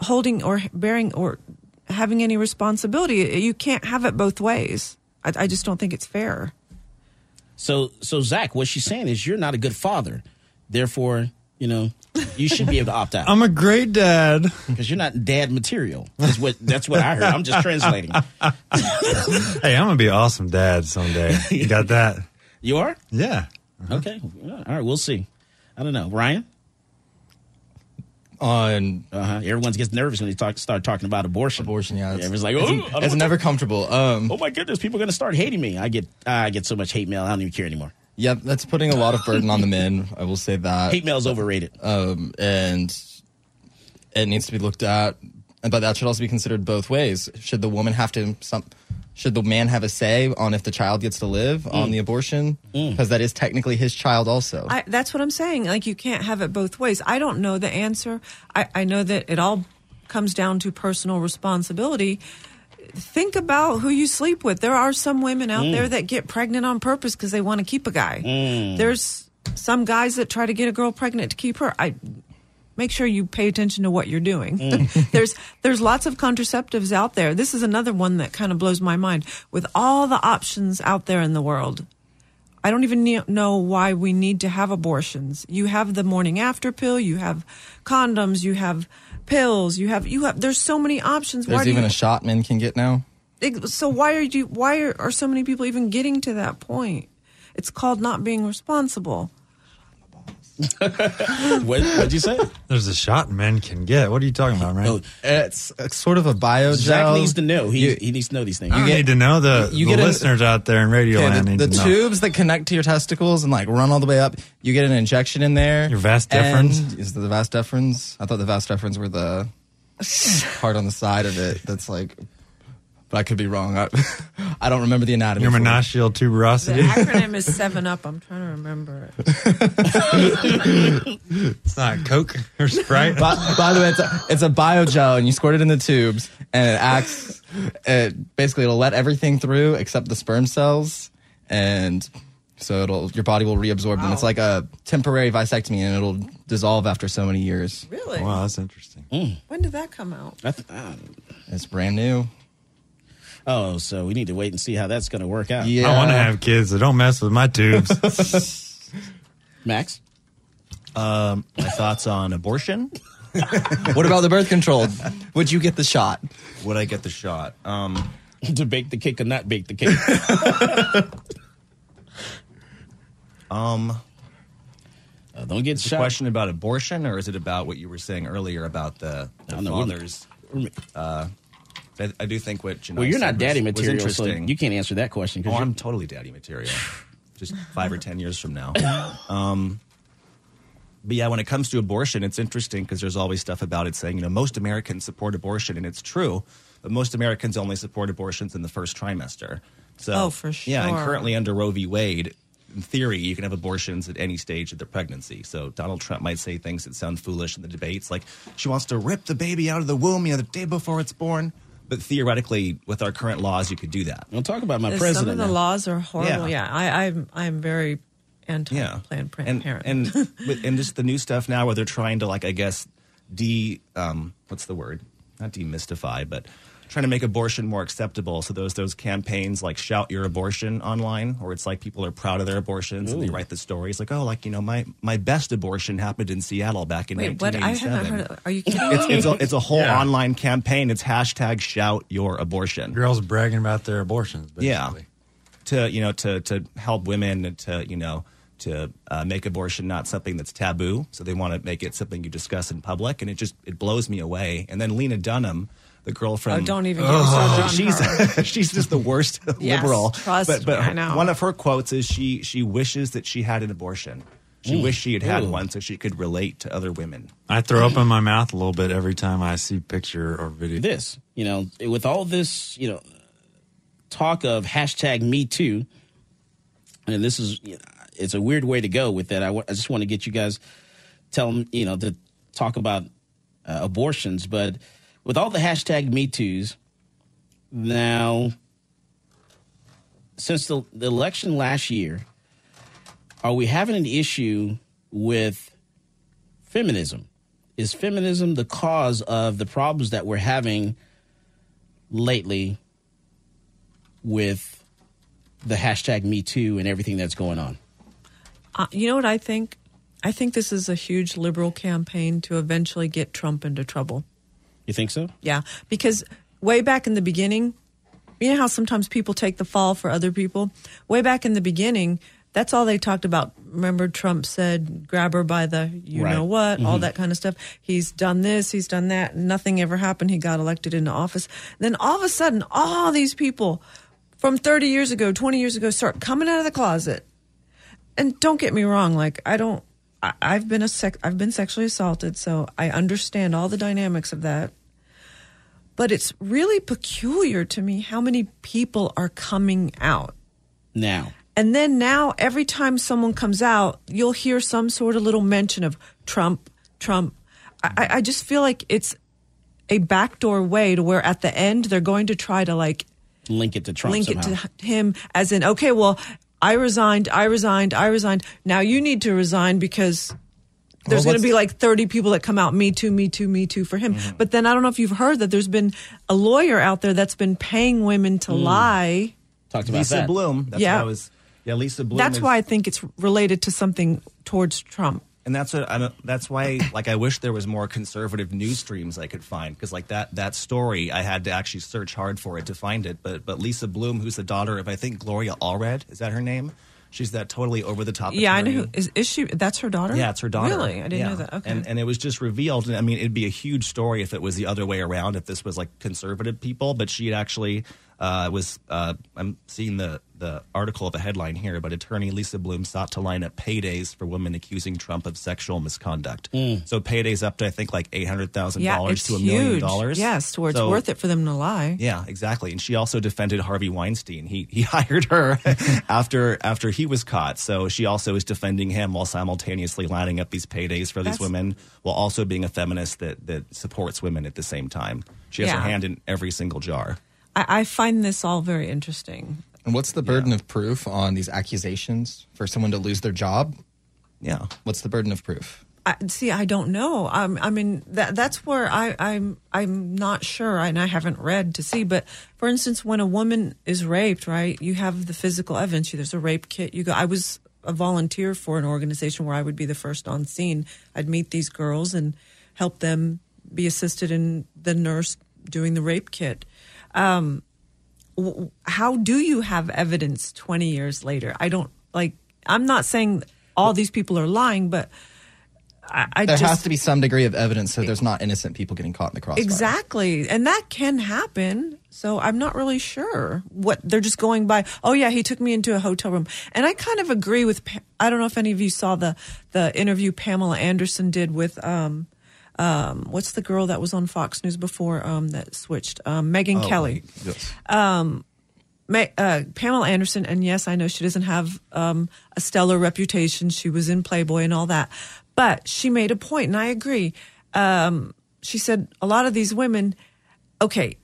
holding or bearing or having any responsibility. You can't have it both ways. I, I just don't think it's fair. So, so Zach, what she's saying is you're not a good father. Therefore, you know, you should be able to opt out. I'm a great dad because you're not dad material. That's what that's what I heard. I'm just translating. hey, I'm gonna be an awesome dad someday. You got that? You are? Yeah. Okay. All right. We'll see. I don't know, Ryan. On uh-huh. everyone gets nervous when they talk, start talking about abortion. Abortion, yeah. It's, Everyone's like, oh, I don't it's never to- comfortable. Um, Oh my goodness, people are going to start hating me. I get I get so much hate mail. I don't even care anymore. Yeah, that's putting a lot of burden on the men. I will say that Hate mail is overrated. um, and it needs to be looked at. But that should also be considered both ways. Should the woman have to some? Should the man have a say on if the child gets to live on Mm. the abortion? Because that is technically his child, also. I, that's what I'm saying. Like you can't have it both ways. I don't know the answer. I, I know that it all comes down to personal responsibility. Think about who you sleep with. There are some women out Mm. there that get pregnant on purpose because they want to keep a guy. Mm. There's some guys that try to get a girl pregnant to keep her. I make sure you pay attention to what you're doing. Mm. there's there's lots of contraceptives out there. This is another one that kind of blows my mind. With all the options out there in the world, I don't even ne- know why we need to have abortions. You have the morning after pill, you have condoms, you have pills, you have you have. There's so many options. There's do even you, a shot men can get now. So why are you? Why are, are so many people even getting to that point? It's called not being responsible. what what'd you say? There's a shot men can get. What are you talking about, man? Oh, it's, it's sort of a bio Zach needs to know. He he needs to know these things. You need to know the, you the get a- listeners out there in radio Okay, land the the to know. tubes that connect to your testicles and like run all the way up. You get an injection in there. Your vas deferens? Is the vas deferens? I thought the vas deferens were the part on the side of it. That's like, but I could be wrong. I, I don't remember the anatomy. Your for it. monochial The acronym is Seven Up. I'm trying to remember it. it's not Coke or Sprite. by, by the way, it's a, it's a biogel, and you squirt it in the tubes, and it acts. It basically it'll let everything through except the sperm cells, and so it'll your body will reabsorb them. It's like a temporary vasectomy, and it'll dissolve after so many years. Really? Wow, that's interesting. Mm. When did that come out? Um, it's brand new. Oh, so we need to wait and see how that's going to work out. I want to have kids, so don't mess with my tubes. Max? Um, my thoughts on abortion? what about the birth control? Would you get the shot? Would I get the shot? Um, to bake the cake or not bake the cake? um, Uh, don't get is the shot. question about abortion, or is it about what you were saying earlier about the, the don't know. Fathers? Uh, I, I do think what Janelle Well, you're not daddy was, was material, so you can't answer that question. 'cause Oh, I'm totally daddy material. Just five or ten years from now. Um, but yeah, when it comes to abortion, it's interesting because there's always stuff about it saying, you know, most Americans support abortion, and it's true, but most Americans only support abortions in the first trimester. So, Oh, for sure. Yeah, and sure. currently under Roe v. Wade, in theory, you can have abortions at any stage of the pregnancy. So Donald Trump might say things that sound foolish in the debates, like she wants to rip the baby out of the womb, you know, the day before it's born. But theoretically, with our current laws, you could do that. Don't talk about my Some president. of the now. laws are horrible. Yeah. Yeah, I, I'm I'm very anti yeah. Planned Parenthood. And with- and just the new stuff now where they're trying to like I guess de um what's the word? Not demystify, but trying to make abortion more acceptable. So those those campaigns like shout your abortion online, where it's like people are proud of their abortions and they write the stories like, oh, like you know, my my best abortion happened in Seattle back in Wait, what? I haven't heard. Of, are you kidding It's, me? it's, a, it's a whole Yeah. online campaign. It's hashtag shout your abortion. Girls bragging about their abortions. Basically. Yeah. To you know to to help women to you know to uh, make abortion not something that's taboo. So they want to make it something you discuss in public, and it just it blows me away. And then Lena Dunham. The girl from Oh, don't even get me on she's her. she's just the worst Yes, liberal. trust but but me, I know. one of her quotes is she she wishes that she had an abortion. She Mm. wished she had had Ooh. one so she could relate to other women. I throw up in my mouth a little bit every time I see picture or video. this, you know, with all this, you know, talk of hashtag Me Too, and this is, you know, it's a weird way to go with that. I I just want to get you guys tell them, you know, to talk about uh, abortions, but with all the hashtag Me Too's, now since the, the election last year, are we having an issue with feminism? is feminism the cause of the problems that we're having lately with the hashtag Me Too and everything that's going on? Uh, you know what I think? I think this is a huge liberal campaign to eventually get Trump into trouble. You think so? Yeah, because way back in the beginning, you know how sometimes people take the fall for other people? Way back in the beginning, that's all they talked about. Remember, Trump said, grab her by the you Right. know what, all Mhm. that kind of stuff. He's done this, he's done that. Nothing ever happened. He got elected into office. Then all of a sudden, all these people from 30 years ago, 20 years ago start coming out of the closet. And don't get me wrong, like, I don't. I- I've been a sec- I've been sexually assaulted, so I understand all the dynamics of that. But it's really peculiar to me how many people are coming out. Now, And then now, every time someone comes out, you'll hear some sort of little mention of Trump, Trump. I, I- just feel like it's a backdoor way to where at the end they're going to try to like link it to Trump link somehow. it to him as in, okay, well, I resigned, I resigned, I resigned. Now you need to resign because there's Well, going to be like 30 people that come out, me too, me too, me too for him. Mm-hmm. But then I don't know if you've heard that there's been a lawyer out there that's been paying women to lie. Talked about that. Lisa that. Bloom. That's Yeah. what I was. Yeah, Lisa Bloom. That's is- why I think it's related to something towards Trump. and that's what I that's why like I wish there was more conservative news streams I could find because like that that story I had to actually search hard for it to find it. But but Lisa Bloom, who's the daughter of I think Gloria Allred, is that her name? She's that totally over the top. Yeah, I know. attorney. Who, is, is she? That's her daughter? Yeah, it's her daughter. Really? I didn't Yeah. know that. Okay. And, and it was just revealed. And I mean, it'd be a huge story if it was the other way around, if this was like conservative people. But she had actually uh, was, uh, I'm seeing the, the article of a headline here, but attorney Lisa Bloom sought to line up paydays for women accusing Trump of sexual misconduct. So paydays up to, I think, like $800,000 yeah, it's to a million dollars. Yes, to where it's So- worth it for them to lie. yeah, exactly. And she also defended Harvey Weinstein. He he hired her after after he was caught. So she also is defending him while simultaneously lining up these paydays for these women, while also being a feminist that that supports women at the same time. She has her hand in every single jar. I, I find this all very interesting. And what's the burden of proof on these accusations for someone to lose their job? Yeah. What's the burden of proof? I, see, I don't know. Um, I mean, that that's where I, I'm I'm not sure, and I haven't read to see. But for instance, when a woman is raped, right, you have the physical evidence. There's a rape kit. You go. I was a volunteer for an organization where I would be the first on scene. I'd meet these girls and help them be assisted in the nurse doing the rape kit. Um, w- how do you have evidence 20 years later? I don't like. I'm not saying all these people are lying, but I, I there just has to be some degree of evidence so there's not innocent people getting caught in the crossfire. Exactly. And that can happen. So I'm not really sure what they're just going by. Oh yeah, he took me into a hotel room. And I kind of agree with I don't know if any of you saw the the interview Pamela Anderson did with um um what's the girl that was on Fox News before um that switched um Megyn Oh, Kelly. Um Ma- uh, Pamela Anderson, and yes, I know she doesn't have um, a stellar reputation. She was in Playboy and all that, but she made a point, and I agree. Um, she said a lot of these women, okay,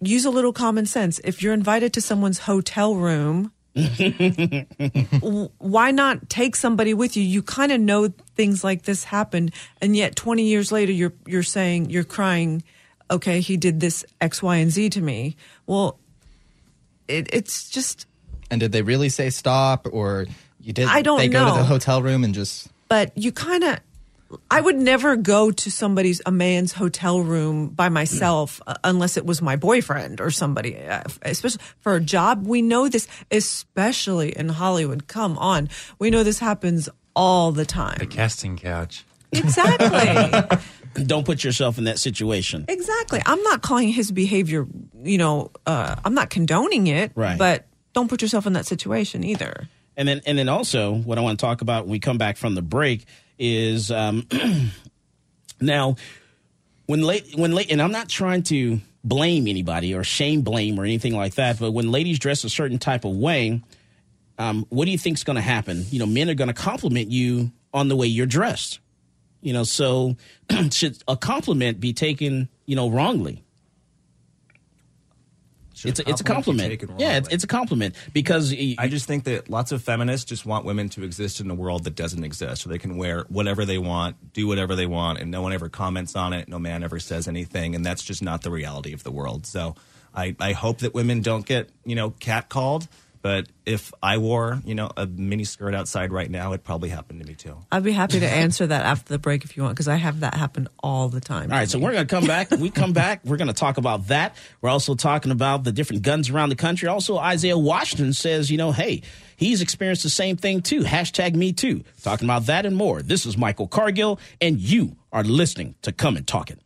use a little common sense. If you're invited to someone's hotel room, why not take somebody with you? You kind of know things like this happened, and yet 20 years later, you're you're saying you're crying. Okay, he did this X, Y, and Z to me. Well, it, it's just And did they really say stop or you did I don't they go to the hotel room and just but you kind of i would never go to somebody's a man's hotel room by myself uh, unless it was my boyfriend or somebody uh, especially for a job. We know this especially in hollywood. Come on. We know this happens all the time. The casting couch. exactly. Don't put yourself in that situation. exactly. I'm not calling his behavior you know uh, i'm not condoning it Right. but don't put yourself in that situation either. And then, and then also, what I want to talk about when we come back from the break is um, now when late when late, and I'm not trying to blame anybody or shame blame or anything like that, but when ladies dress a certain type of way, um, what do you think's going to happen? You know, men are going to compliment you on the way you're dressed. You know, so should a compliment be taken, you know, wrongly? It's a, it's a compliment. Yeah, it's, it's a compliment because I just think that lots of feminists just want women to exist in a world that doesn't exist, so they can wear whatever they want, do whatever they want, and no one ever comments on it. No man ever says anything, and that's just not the reality of the world. So I, I hope that women don't get you know catcalled. But if I wore, you know, a mini skirt outside right now, it probably happened to me too. I'd be happy to answer that after the break if you want, because I have that happen all the time. All right, so we're going to come back. We come back. We're going to talk about that. We're also talking about the different guns around the country. Also, Isaiah Washington says, you know, hey, he's experienced the same thing too. Hashtag me too. Talking about that and more. This is Michael Cargill, and you are listening to Come and Talk It.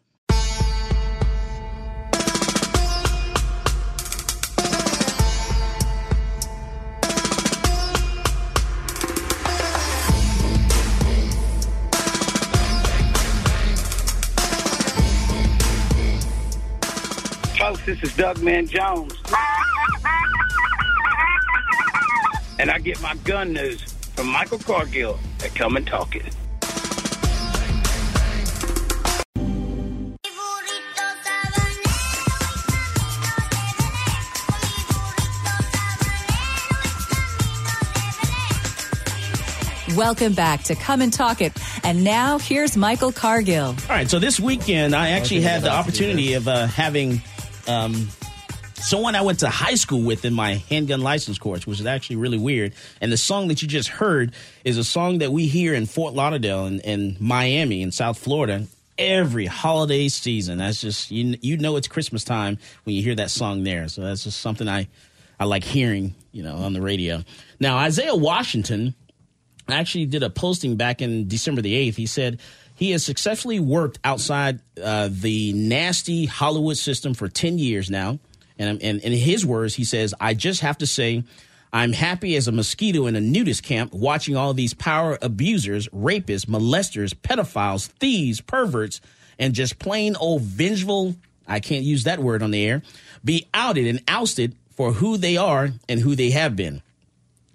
This is Doug Man Jones. And I get my gun news from Michael Cargill at Come and Talk It. Welcome back to Come and Talk It. And now here's Michael Cargill. All right, so this weekend I actually had the opportunity of uh, having um, someone I went to high school with in my handgun license course, which is actually really weird. And the song that you just heard is a song that we hear in Fort Lauderdale and, and Miami in South Florida every holiday season. That's just you you know it's Christmas time when you hear that song there. So that's just something I I like hearing, you know, on the radio. Now Isaiah Washington actually did a posting back in December the 8th. He said he has successfully worked outside uh, the nasty Hollywood system for 10 years now. And, and in his words, he says, I just have to say, I'm happy as a mosquito in a nudist camp watching all these power abusers, rapists, molesters, pedophiles, thieves, perverts, and just plain old vengeful, I can't use that word on the air, be outed and ousted for who they are and who they have been.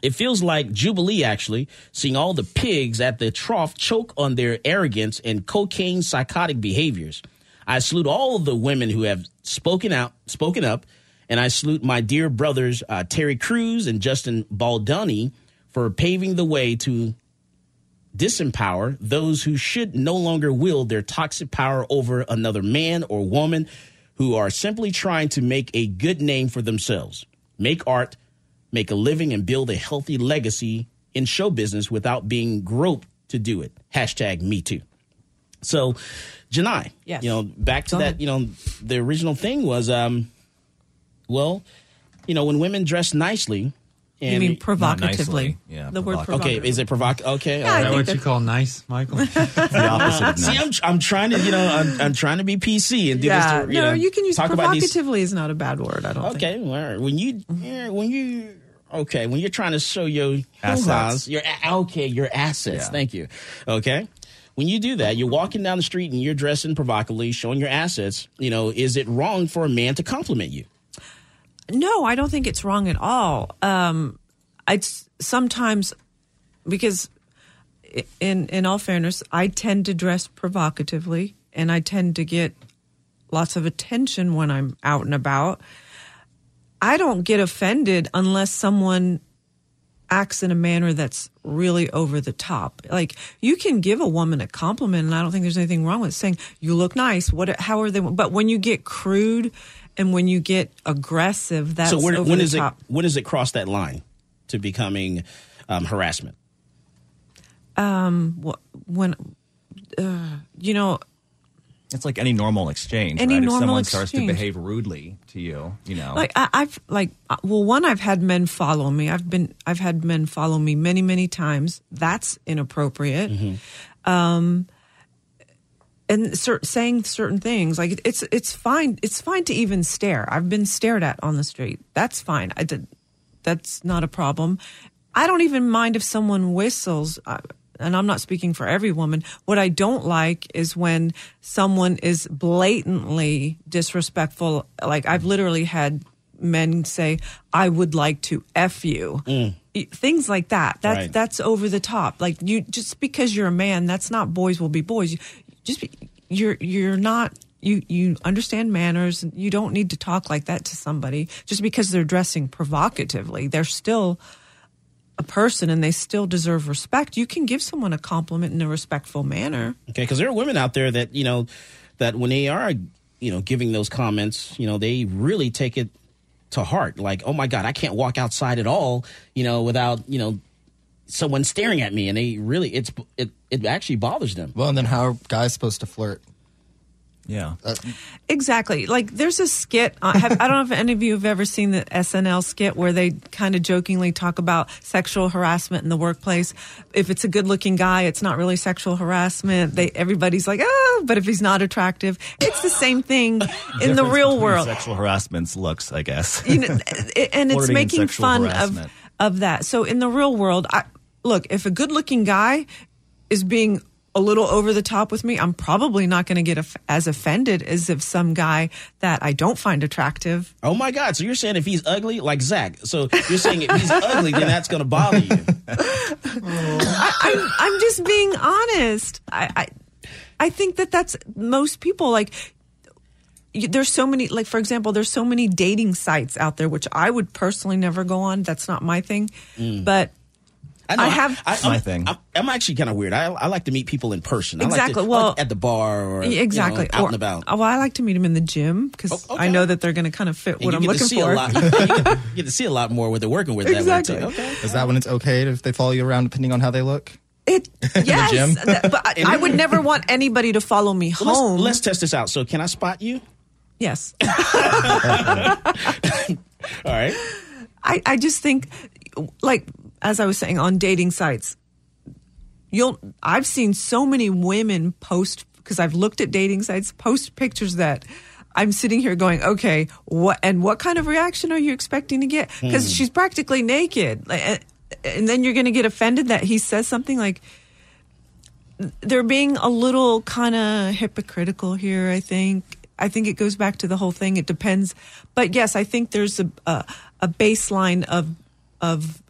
It feels like Jubilee, actually, seeing all the pigs at the trough choke on their arrogance and cocaine psychotic behaviors. I salute all the women who have spoken out, spoken up, and I salute my dear brothers uh, Terry Crews and Justin Baldoni for paving the way to disempower those who should no longer wield their toxic power over another man or woman who are simply trying to make a good name for themselves, make art, make a living, and build a healthy legacy in show business without being groped to do it. Hashtag me too. So, Janai, Yes. you know, back to Go that, ahead. you know, the original thing was, um, well, you know, when women dress nicely, and You mean provocatively? Yeah, the word Okay, is it provoc? Okay, Yeah, right. Is that what you call nice, Michael? the opposite of See, I'm, I'm trying to, you know, I'm, I'm trying to be PC and do yeah, this. To, you no, know, you can use talk about these. provocatively is not a bad word. I don't think. Okay, well, when you, yeah, when you, okay, when you're trying to show your Assets. your okay, your assets. Yeah. Thank you. Okay. When you do that, you're walking down the street and you're dressing provocatively, showing your assets. You know, is it wrong for a man to compliment you? No, I don't think it's wrong at all. Um, I sometimes because in in all fairness, I tend to dress provocatively, and I tend to get lots of attention when I'm out and about. I don't get offended unless someone acts in a manner that's really over the top. Like you can give a woman a compliment, and I don't think there's anything wrong with saying you look nice. What? How are they? But when you get crude and when you get aggressive, that's so when, over when the is top. it? When does it cross that line to becoming um, harassment? Um, wh- when uh, you know, It's like any normal exchange. Any right? normal if someone starts to behave rudely to you, you know. like I, I've like uh, well, one I've had men follow me. I've been I've had men follow me many many times. That's inappropriate. Um, and cer- saying certain things like it's it's fine it's fine to even stare. I've been stared at on the street. That's fine. I did. That's not a problem. I don't even mind if someone whistles. Uh, and I'm not speaking for every woman. What I don't like is when someone is blatantly disrespectful. Like I've literally had men say, "I would like to f you," Y- mm. things like that. That's Right. that's over the top. Like you just because you're a man, that's not boys will be boys. You- Just be, you're you're not You you understand manners. You don't need to talk like that to somebody just because they're dressing provocatively. They're still a person and they still deserve respect. You can give someone a compliment in a respectful manner. Okay, because there are women out there that you know that when they are you know giving those comments, you know they really take it to heart. Like, oh my god, I can't walk outside at all, you know, without you know someone staring at me, and they really it's it it actually bothers them. Well, and then how are guys supposed to flirt? Yeah. Exactly. Like there's a skit. Uh, have, I don't know if any of you have ever seen the SNL skit where they kind of jokingly talk about sexual harassment in the workplace. If it's a good-looking guy, it's not really sexual harassment. They everybody's like, oh, but if he's not attractive, it's the same thing in the real world. Sexual harassment's looks, I guess. you know, and it's Flirting making sexual fun of of that. So in the real world, I look if a good-looking guy is being a little over the top with me, I'm probably not going to get as offended as if some guy that I don't find attractive. Oh my God! So you're saying if he's ugly, like Zach? So you're saying if he's ugly, then that's going to bother you? I, I'm, I'm just being honest. I, I I think that that's most people like. There's so many, like for example, there's so many dating sites out there, which I would personally never go on. That's not my thing. Mm. But know, I have I'm, I'm, I'm actually kind of weird. I, I like to meet people in person. I like to- Exactly. I Well, like at the bar or you know, exactly out Or- and about. oh, Well, I like to meet them in the gym because I know that they're going to kind of fit And what you I'm get looking to see for. a lot. You get, you get to see a lot more what they're working with. Exactly. That way too. Okay. Is that when it's okay if they follow you around depending on how they look? It yes, gym? that- but I, I would never want anybody to follow me Well, let's- home. let's test this out. So, can I spot you? Yes. All right. I, I just think, like, as I was saying, on dating sites, you'll, I've seen so many women post, because I've looked at dating sites, post pictures that I'm sitting here going, okay, what, and what kind of reaction are you expecting to get? Because Hmm. she's practically naked. And, and then you're going to get offended that he says something like, they're being a little kind of hypocritical here. I think. I think it goes back to the whole thing. It depends, but yes, I think there's a a, a baseline of of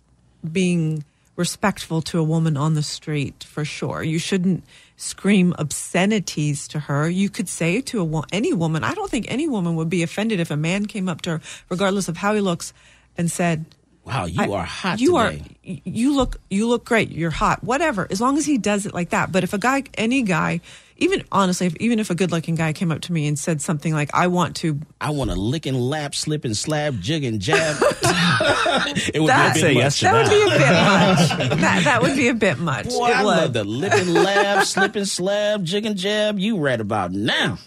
being respectful to a woman on the street for sure. You shouldn't scream obscenities to her. You could say to a any woman. I don't think any woman would be offended if a man came up to her, regardless of how he looks, and said, "Wow, you are hot You today." are you look you look great you're hot whatever as long as he does it like that but if a guy any guy even honestly if, even if a good looking guy came up to me and said something like i want to I want to lick and lap, slip and slab, jig and jab. it would that, be a bit much. that would be a bit much that, that would be a bit much Boy, I would. love the lip and lab, slip and slab, jig and jab. You right about now.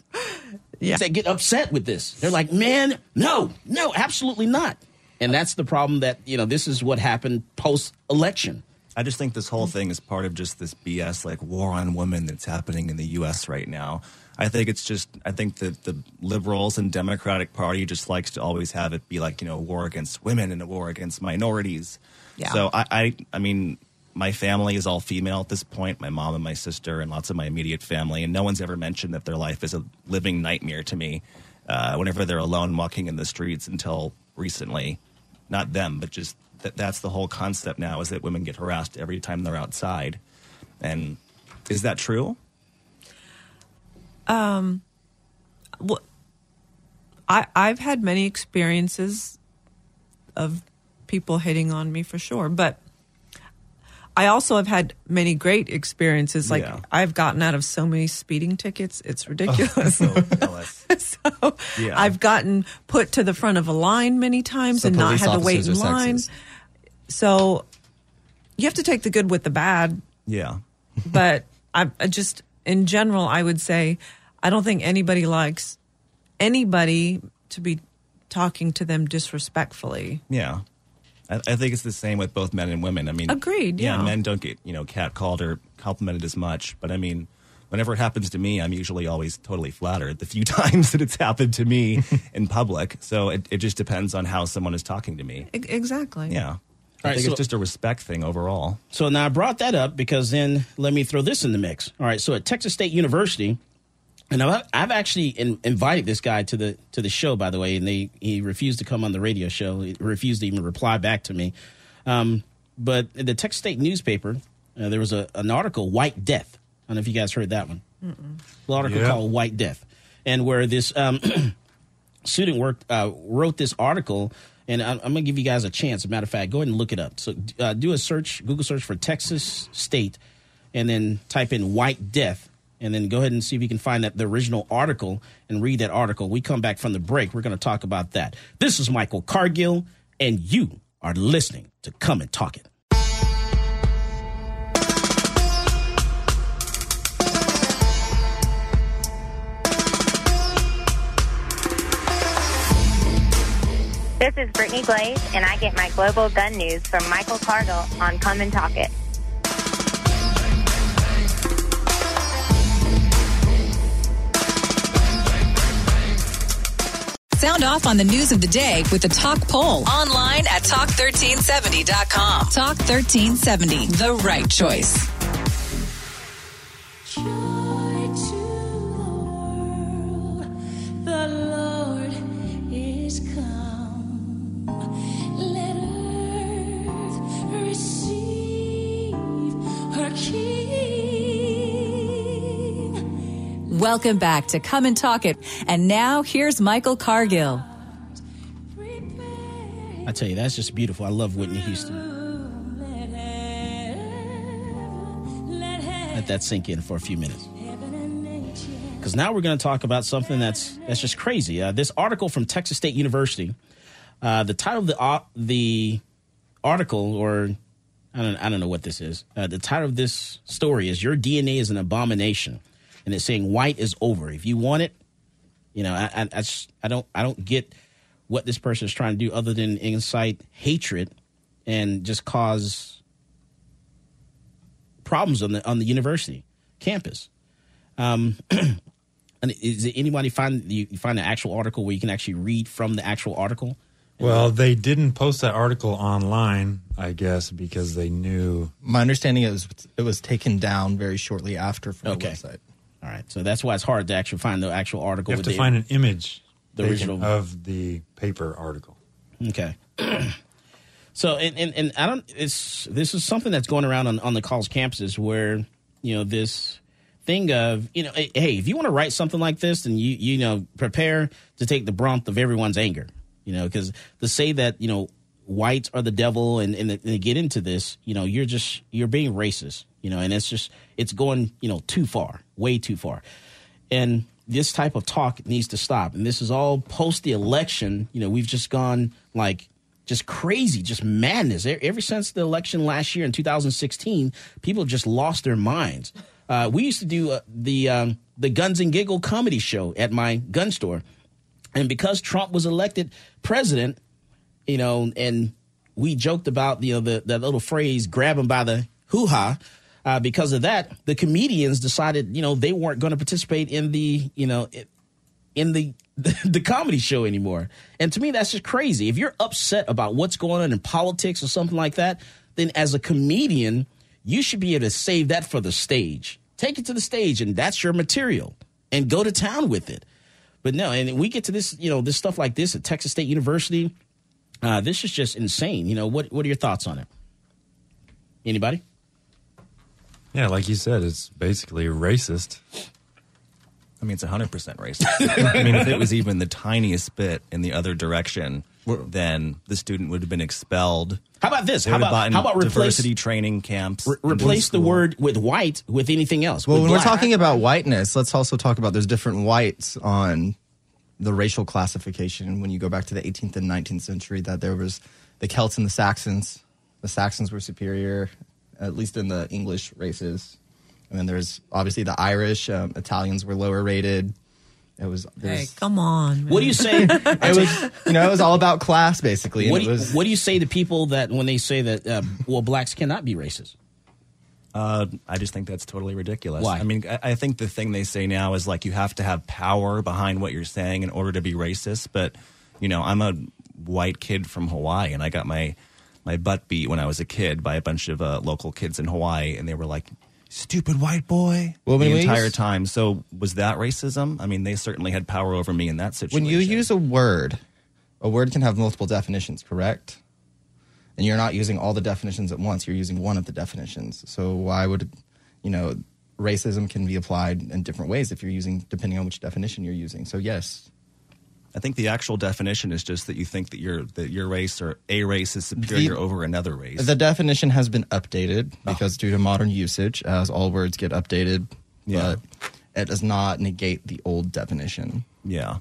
Yeah. They get upset with this. They're like, man, no, no, absolutely not. And that's the problem that, you know, this is what happened post election. I just think this whole thing is part of just this BS like war on women that's happening in the U.S. right now. I think it's just I think that the liberals and Democratic Party just likes to always have it be like you know a war against women and a war against minorities. Yeah. So I, I I mean my family is all female at this point. My mom and my sister and lots of my immediate family, and no one's ever mentioned that their life is a living nightmare to me. Uh, whenever they're alone walking in the streets until recently, not them, but just that that's the whole concept now is that women get harassed every time they're outside. And is that true? um well i i've had many experiences of people hitting on me for sure but I also have had many great experiences. Like Yeah. I've gotten out of so many speeding tickets, it's ridiculous. so jealous. so Yeah. I've gotten put to the front of a line many times So and not had to wait in officers are line. sexist. So you have to take the good with the bad. Yeah. But I, I just, in general, I would say I don't think anybody likes anybody to be talking to them disrespectfully. Yeah. I, I think it's the same with both men and women. I mean, Agreed, yeah. men don't get you know catcalled or complimented as much, but I mean, whenever it happens to me, I'm usually always totally flattered. The few times that it's happened to me in public, so it, it just depends on how someone is talking to me. Exactly. Yeah, I right, think so- it's just a respect thing overall. So now I brought that up because then let me throw this in the mix. All right, so at Texas State University, and I've, I've actually in, invited this guy to the to the show, by the way, and they he refused to come on the radio show. He refused to even reply back to me. Um, but in the Texas State newspaper, uh, there was a, an article, "White Death." I don't know if you guys heard that one. An article Yeah. called "White Death," and where this um, student worked uh, wrote this article. And I'm, I'm going to give you guys a chance. As a matter of fact, go ahead and look it up. So uh, do a search, Google search for Texas State, and then type in white death, and then go ahead and see if you can find that the original article and read that article. We come back from the break. We're going to talk about that. This is Michael Cargill, and you are listening to Come and Talk It. This is Brittany Glaze, and I get my global gun news from Michael Cargill on Come and Talk It. Sound off on the news of the day with the Talk Poll online at talk1370.com. Talk 1370, the right choice. Welcome back to Come and Talk It. And now here's Michael Cargill. I tell you, that's just beautiful. I love Whitney Houston. Let that sink in for a few minutes. Because now we're going to talk about something that's that's just crazy. Uh, this article from Texas State University. Uh, the title of the uh, the article, or I don't I don't know what this is. Uh, the title of this story is "Your DNA is an abomination," and it's saying white is over. If you want it, you know, I I, I, just- I don't I don't get what this person is trying to do other than incite hatred and just cause problems on the on the university campus. Um, and is it anybody find you you find an actual article where you can actually read from the actual article? Well, they didn't post that article online, I guess, because they knew. My understanding is it was taken down very shortly after from Okay. the website. All right, so that's why it's hard to actually find the actual article. You have to the- find an image the original of the paper article. Okay. so and, and and I don't it's this is something that's going around on, on the college campuses where, you know, this thing of, you know, hey, if you want to write something like this, then you you know, prepare to take the brunt of everyone's anger. You know, because to say that, you know, whites are the devil and, and, and get into this, you know, you're just you're being racist, you know, and it's just it's going, you know, too far, way too far. And this type of talk needs to stop. And this is all post the election. You know, we've just gone like just crazy, just madness. Ever since the election last year in 2016, people just lost their minds. Uh, we used to do uh, the um, the Guns and Giggle comedy show at my gun store, and because Trump was elected president, you know, and we joked about you know the that little phrase "grab him by the hoo ha." Uh, because of that, the comedians decided you know they weren't going to participate in the you know in the the comedy show anymore. And to me, that's just crazy. If you're upset about what's going on in politics or something like that, then as a comedian, you should be able to save that for the stage. Take it to the stage, and that's your material, and go to town with it. But no, and we get to this, you know, this stuff like this at Texas State University. Uh, this is just insane. You know, what what are your thoughts on it? Anybody? Yeah, like you said, it's basically racist. I mean, it's 100% racist. I mean, if it was even the tiniest bit in the other direction, then the student would have been expelled. How about this? How about how about replace diversity training camps? re- replace the word with white with anything else? Well, with when we're talking about whiteness, let's also talk about there's different whites on the racial classification. When you go back to the 18th and 19th century, that there was the Celts and the Saxons. The Saxons were superior, at least in the English races. And then there's obviously the Irish. Um, Italians were lower rated. It was. there Hey, come on. What do you say? it was you know it was all about class basically. What, it do you, was what do you say to people that when they say that uh, well blacks cannot be racist? Uh, I just think that's totally ridiculous. Why? I mean, I, I think the thing they say now is like you have to have power behind what you're saying in order to be racist. But you know, I'm a white kid from Hawaii, and I got my my butt beat when I was a kid by a bunch of uh, local kids in Hawaii, and they were like, "Stupid white boy," Well, the entire use- time. So was that racism? I mean, they certainly had power over me in that situation. when you use a word, a word can have multiple definitions, correct? And you're not using all the definitions at once. You're using one of the definitions. So why would, you know, racism can be applied in different ways if you're using depending on which definition you're using. So yes, I think the actual definition is just that you think that your that your race or a race is superior The- over another race. The definition has been updated ah. because due to modern usage, as all words get updated, Yeah. but it does not negate the old definition. Yeah.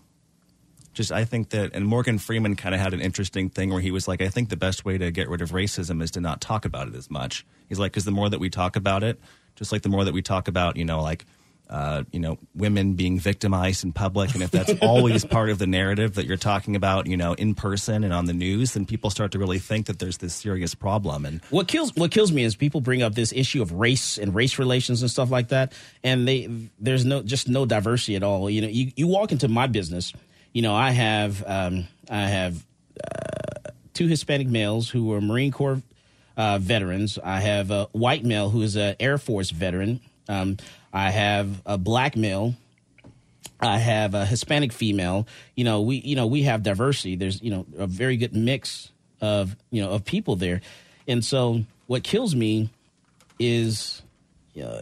Just I think that and Morgan Freeman kind of had an interesting thing where he was like I think the best way to get rid of racism is to not talk about it as much. He's like cuz the more that we talk about it, just like the more that we talk about, you know, like uh, you know, women being victimized in public, and if that's always part of the narrative that you're talking about, you know, in person and on the news, then people start to really think that there's this serious problem. And What kills what kills me is people bring up this issue of race and race relations and stuff like that, and they there's no just no diversity at all. You know, you, you walk into my business, you know, I have um, I have uh, two Hispanic males who are Marine Corps uh, veterans. I have a white male who is an Air Force veteran. Um, I have a black male I have a Hispanic female. You know, we you know we have diversity. There's you know a very good mix of you know of people there, and so what kills me is uh,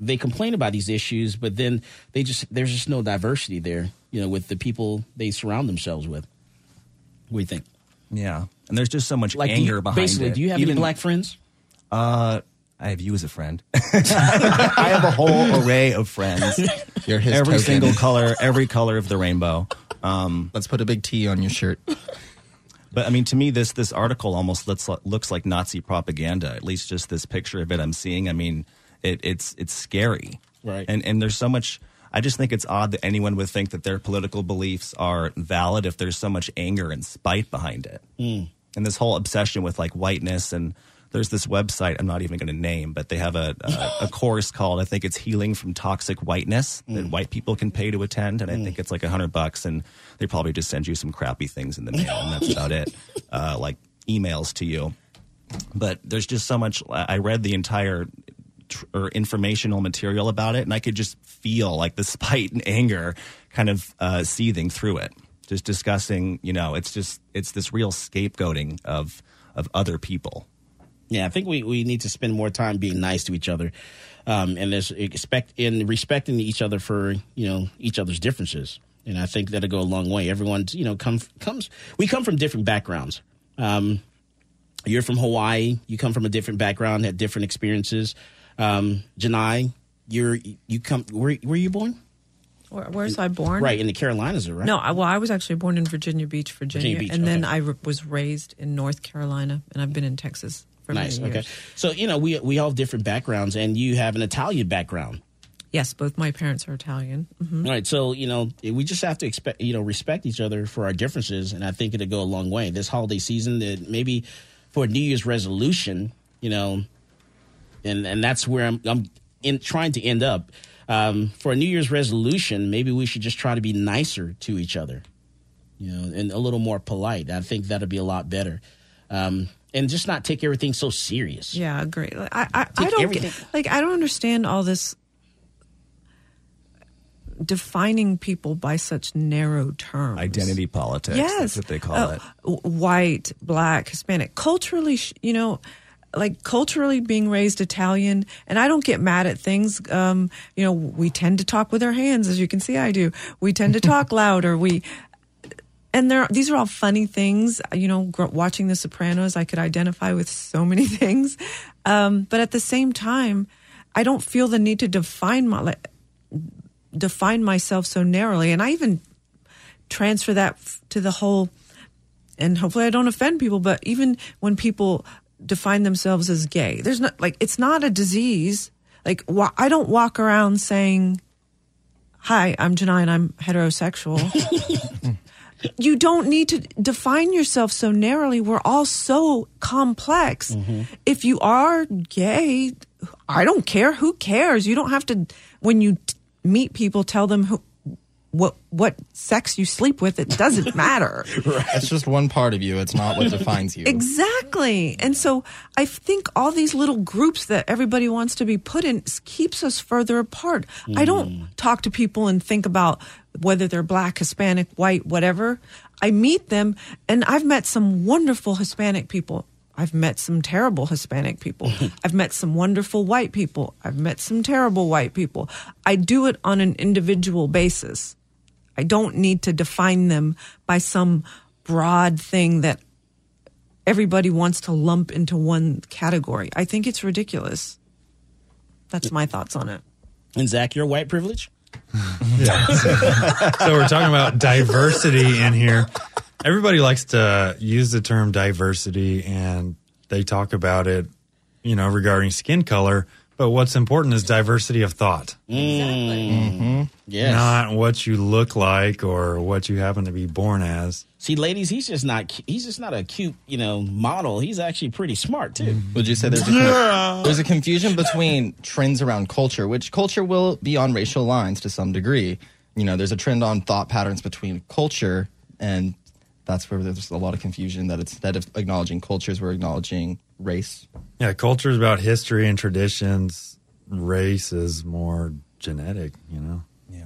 they complain about these issues, but then they just there's just no diversity there. You know, with the people they surround themselves with. What do you think? yeah, and there's just so much Like, anger you- behind basically, it. do you have any black friends? Uh, I have you as a friend. I have a whole array of friends. You're his every token. single color, every color of the rainbow. Um, Let's put a big T on your shirt. But I mean, to me, this this article almost looks like, looks like Nazi propaganda. At least just this picture of it I'm seeing. I mean, it, it's it's scary, Right. And and there's so much. I just think it's odd that anyone would think that their political beliefs are valid if there's so much anger and spite behind it. Mm. And this whole obsession with like whiteness and there's this website I'm not even going to name, but they have a, a a course called I think it's healing from toxic whiteness that white people can pay to attend, and I think it's like a hundred bucks, and they probably just send you some crappy things in the mail, and that's about it, uh, like emails to you. But there's just so much. I read the entire tr- or informational material about it, and I could just feel like the spite and anger kind of uh, seething through it. Just discussing, you know, it's just it's this real scapegoating of of other people. Yeah, I think we, we need to spend more time being nice to each other, um, and there's expect in respecting each other for you know each other's differences. And I think that'll go a long way. Everyone's you know come comes we come from different backgrounds. Um, you're from Hawaii. You come from a different background, had different experiences. Um, Janai, you're you come where where you born? Where, where's I born? Right in the Carolinas, right? No, I, well, I was actually born in Virginia Beach, Virginia, Virginia Beach, and then. I re- was raised in North Carolina, and I've been in Texas for nice. Okay, so you know we we all have different backgrounds, and you have an Italian background. Yes, both my parents are Italian. hmm All right, so you know we just have to expect you know respect each other for our differences, and I think it'll go a long way this holiday season. That maybe for a New Year's resolution, you know, and and that's where I'm I'm in trying to end up. Um, for a New Year's resolution, maybe we should just try to be nicer to each other, you know, and a little more polite. I think that'll be a lot better, um, and just not take everything so serious. Yeah, I agree. Like, I, I, I don't everything- get, like I don't understand all this defining people by such narrow terms. Identity politics. Yes, That's what they call Uh, it. White, black, Hispanic, culturally, you know, like culturally being raised Italian, and I don't get mad at things. Um, you know, we tend to talk with our hands, as you can see, I do. We tend to talk louder. We and there these are all funny things. You know watching the sopranos i could identify with so many things. Um, but at the same time i don't feel the need to define my define myself so narrowly. And i even transfer that to the whole and hopefully i don't offend people but even when people define themselves as gay there's not like it's not a disease. Like i don't walk around saying hi i'm janai and i'm heterosexual you don't need to define yourself so narrowly. We're all so complex. Mm-hmm. If you are gay, I don't care. Who cares? You don't have to, when you t- meet people, tell them who, what, what sex you sleep with. It doesn't matter. It's just one part of you. It's not what defines you. Exactly. And so I think all these little groups that everybody wants to be put in keeps us further apart. I don't mm. talk to people and think about whether they're black, Hispanic, white, whatever. I meet them and I've met some wonderful Hispanic people. I've met some terrible Hispanic people. I've met some wonderful white people. I've met some terrible white people. I do it on an individual basis. I don't need to define them by some broad thing that everybody wants to lump into one category. I think it's ridiculous. That's my thoughts on it. And Zach, your white privilege? yeah. so we're talking about diversity in here. Everybody likes to use the term diversity and they talk about it, you know, regarding skin color. But what's important is diversity of thought. Mm-hmm. Yes. Not what you look like or what you happen to be born as. See, ladies, he's just not he's just not a cute, you know, model. He's actually pretty smart too. Would you say there's a, Yeah. there's a confusion between trends around culture, which culture will be on racial lines to some degree. You know, there's a trend on thought patterns between culture, and that's where there's a lot of confusion. That instead of acknowledging cultures, we're acknowledging race. Yeah, culture is about history and traditions. Race is more genetic, you know? Yeah.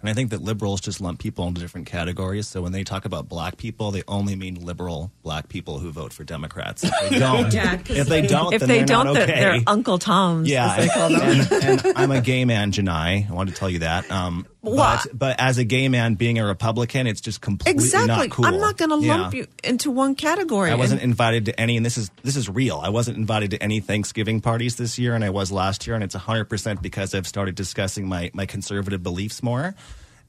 And I think that liberals just lump people into different categories. So when they talk about black people, they only mean liberal black people who vote for Democrats. If they don't, Yeah, 'cause if they don't, if then they they're don't, not they're, okay. they're Uncle Toms, Yeah, as they call them. and, and I'm a gay man, Janai. I wanted to tell you that. Um, What? But, but as a gay man, being a Republican, it's just completely exactly. not cool. I'm not going to Yeah. lump you into one category. I wasn't And- invited to any, and this is this is real. I wasn't invited to any Thanksgiving parties this year, and I was last year, and it's 100 percent because I've started discussing my my conservative beliefs more,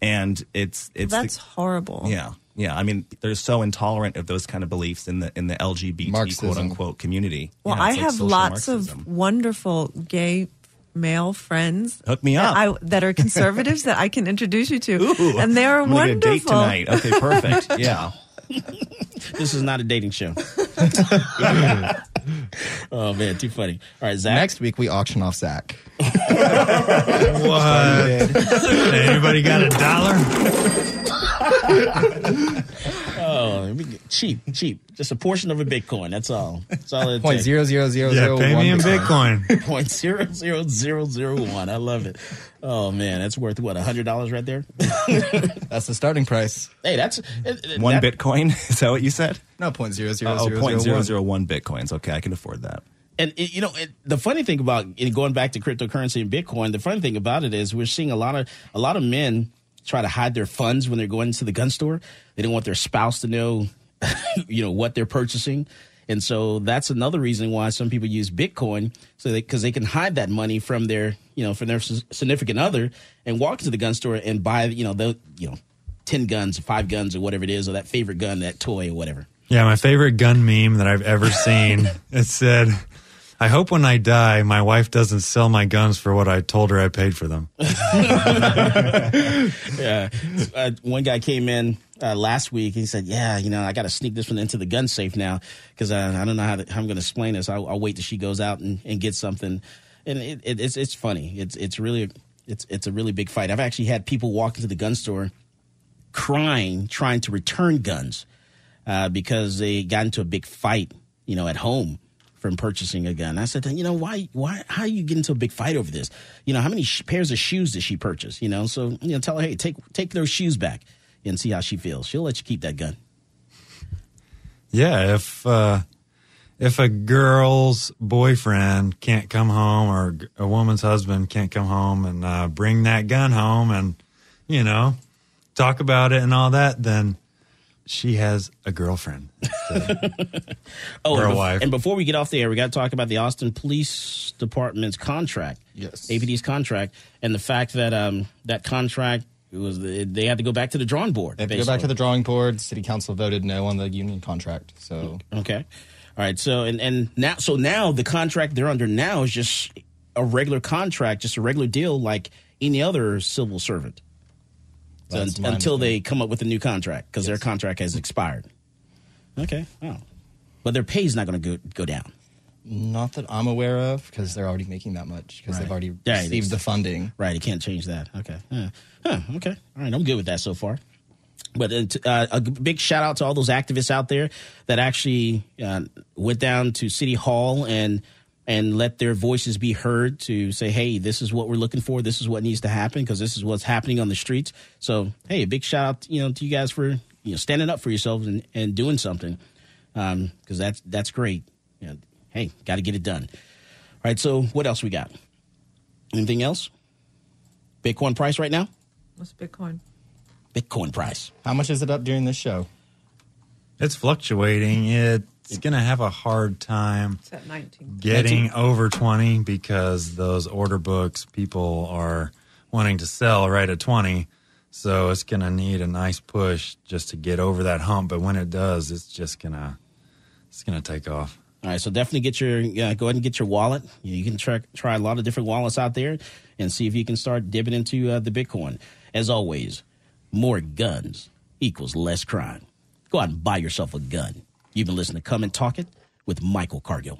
and it's it's the- That's horrible. yeah, yeah. I mean, they're so intolerant of those kind of beliefs in the in the LGBT Marxism. quote unquote community. Well, Yeah, I like have lots Marxism. of wonderful gay male friends. Hook me that up. I, that are conservatives that I can introduce you to, Ooh, and they are I'm gonna get a date tonight. Okay, perfect. Yeah. This is not a dating show. oh man, too funny. All right, Zach. Next week we auction off Zach. What? Anybody got a dollar? Oh, we get- cheap, cheap. Just a portion of a Bitcoin. That's all. That's all. it Point takes. zero zero zero Yeah, zero pay one me in Bitcoin. Point zero zero zero zero one. I love it. Oh man, that's worth what a hundred dollars right there. That's the starting price. Hey, that's uh, uh, One that- Bitcoin. Is that what you said? No, point zero zero Oh, zero point zero zero one. zero one Bitcoins. Okay, I can afford that. And it, you know, it, the funny thing about it, going back to cryptocurrency and Bitcoin, the funny thing about it is we're seeing a lot of a lot of men try to hide their funds when they're going to the gun store. They don't want their spouse to know, you know, what they're purchasing. And so that's another reason why some people use Bitcoin, so they because they can hide that money from their, you know, from their significant other, and walk into the gun store and buy, you know, the, you know, ten guns, five guns, or whatever it is, or that favorite gun, that toy, or whatever. Yeah, my favorite gun meme that I've ever seen. it said, "I hope when I die, my wife doesn't sell my guns for what I told her I paid for them." yeah. Uh, one guy came in uh, last week. And he said, "Yeah, you know, I got to sneak this one into the gun safe now because uh, I don't know how, to, how I'm going to explain this. I'll, I'll wait till she goes out and, and get something." And it, it, it's it's funny. It's it's really it's it's a really big fight. I've actually had people walk into the gun store crying, trying to return guns uh, because they got into a big fight, you know, at home from purchasing a gun. I said, you know, why, why, how are you get into a big fight over this? You know, how many sh- pairs of shoes did she purchase? You know, so you know, tell her, hey, take take those shoes back and see how she feels. She'll let you keep that gun. Yeah, if uh, if a girl's boyfriend can't come home or a woman's husband can't come home and uh, bring that gun home and you know talk about it and all that, then she has a girlfriend Oh, and, a bef- wife. and before we get off the air, we got to talk about the Austin Police Department's contract. Yes. APD's contract, and the fact that um that contract was they had to go back to the drawing board. They have to go back to the drawing board. City council voted no on the union contract. So Okay. All right. So and and now so now the contract they're under now is just a regular contract, just a regular deal like any other civil servant. So un- until they come up with a new contract because their contract has expired. Okay. Oh. But their pay is not going to go go down. not that I'm aware of, because they're already making that much because they've already Yeah, received the funding. Right. You can't change that. Okay. Huh. Huh. Okay. All right. I'm good with that so far. But uh, uh, a big shout out to all those activists out there that actually uh, went down to City Hall and and let their voices be heard to say, hey, this is what we're looking for. This is what needs to happen because this is what's happening on the streets. So, hey, a big shout out, you know, to you guys for you know standing up for yourselves and, and doing something. Um, because that's that's great. You know, hey, got to get it done. All right. So what else we got? Anything else? Bitcoin price right now? What's Bitcoin? Bitcoin price. How much is it up during this show? It's fluctuating. It's going to have a hard time It's at 19. getting over 20 because those order books people are wanting to sell right at 20 so it's going to need a nice push just to get over that hump but when it does it's just going to it's going to take off All right, so definitely get your uh, go ahead and get your wallet. You, you can try try a lot of different wallets out there and see if you can start dipping into uh, the Bitcoin. As always, more guns equals less crime. Go out and buy yourself a gun. You've been listening to Come and Talk It with Michael Cargill.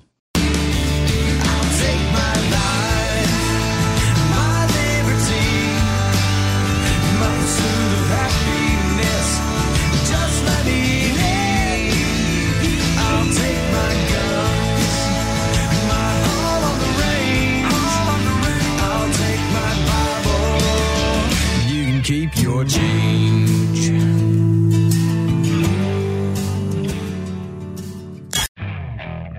Keep your change.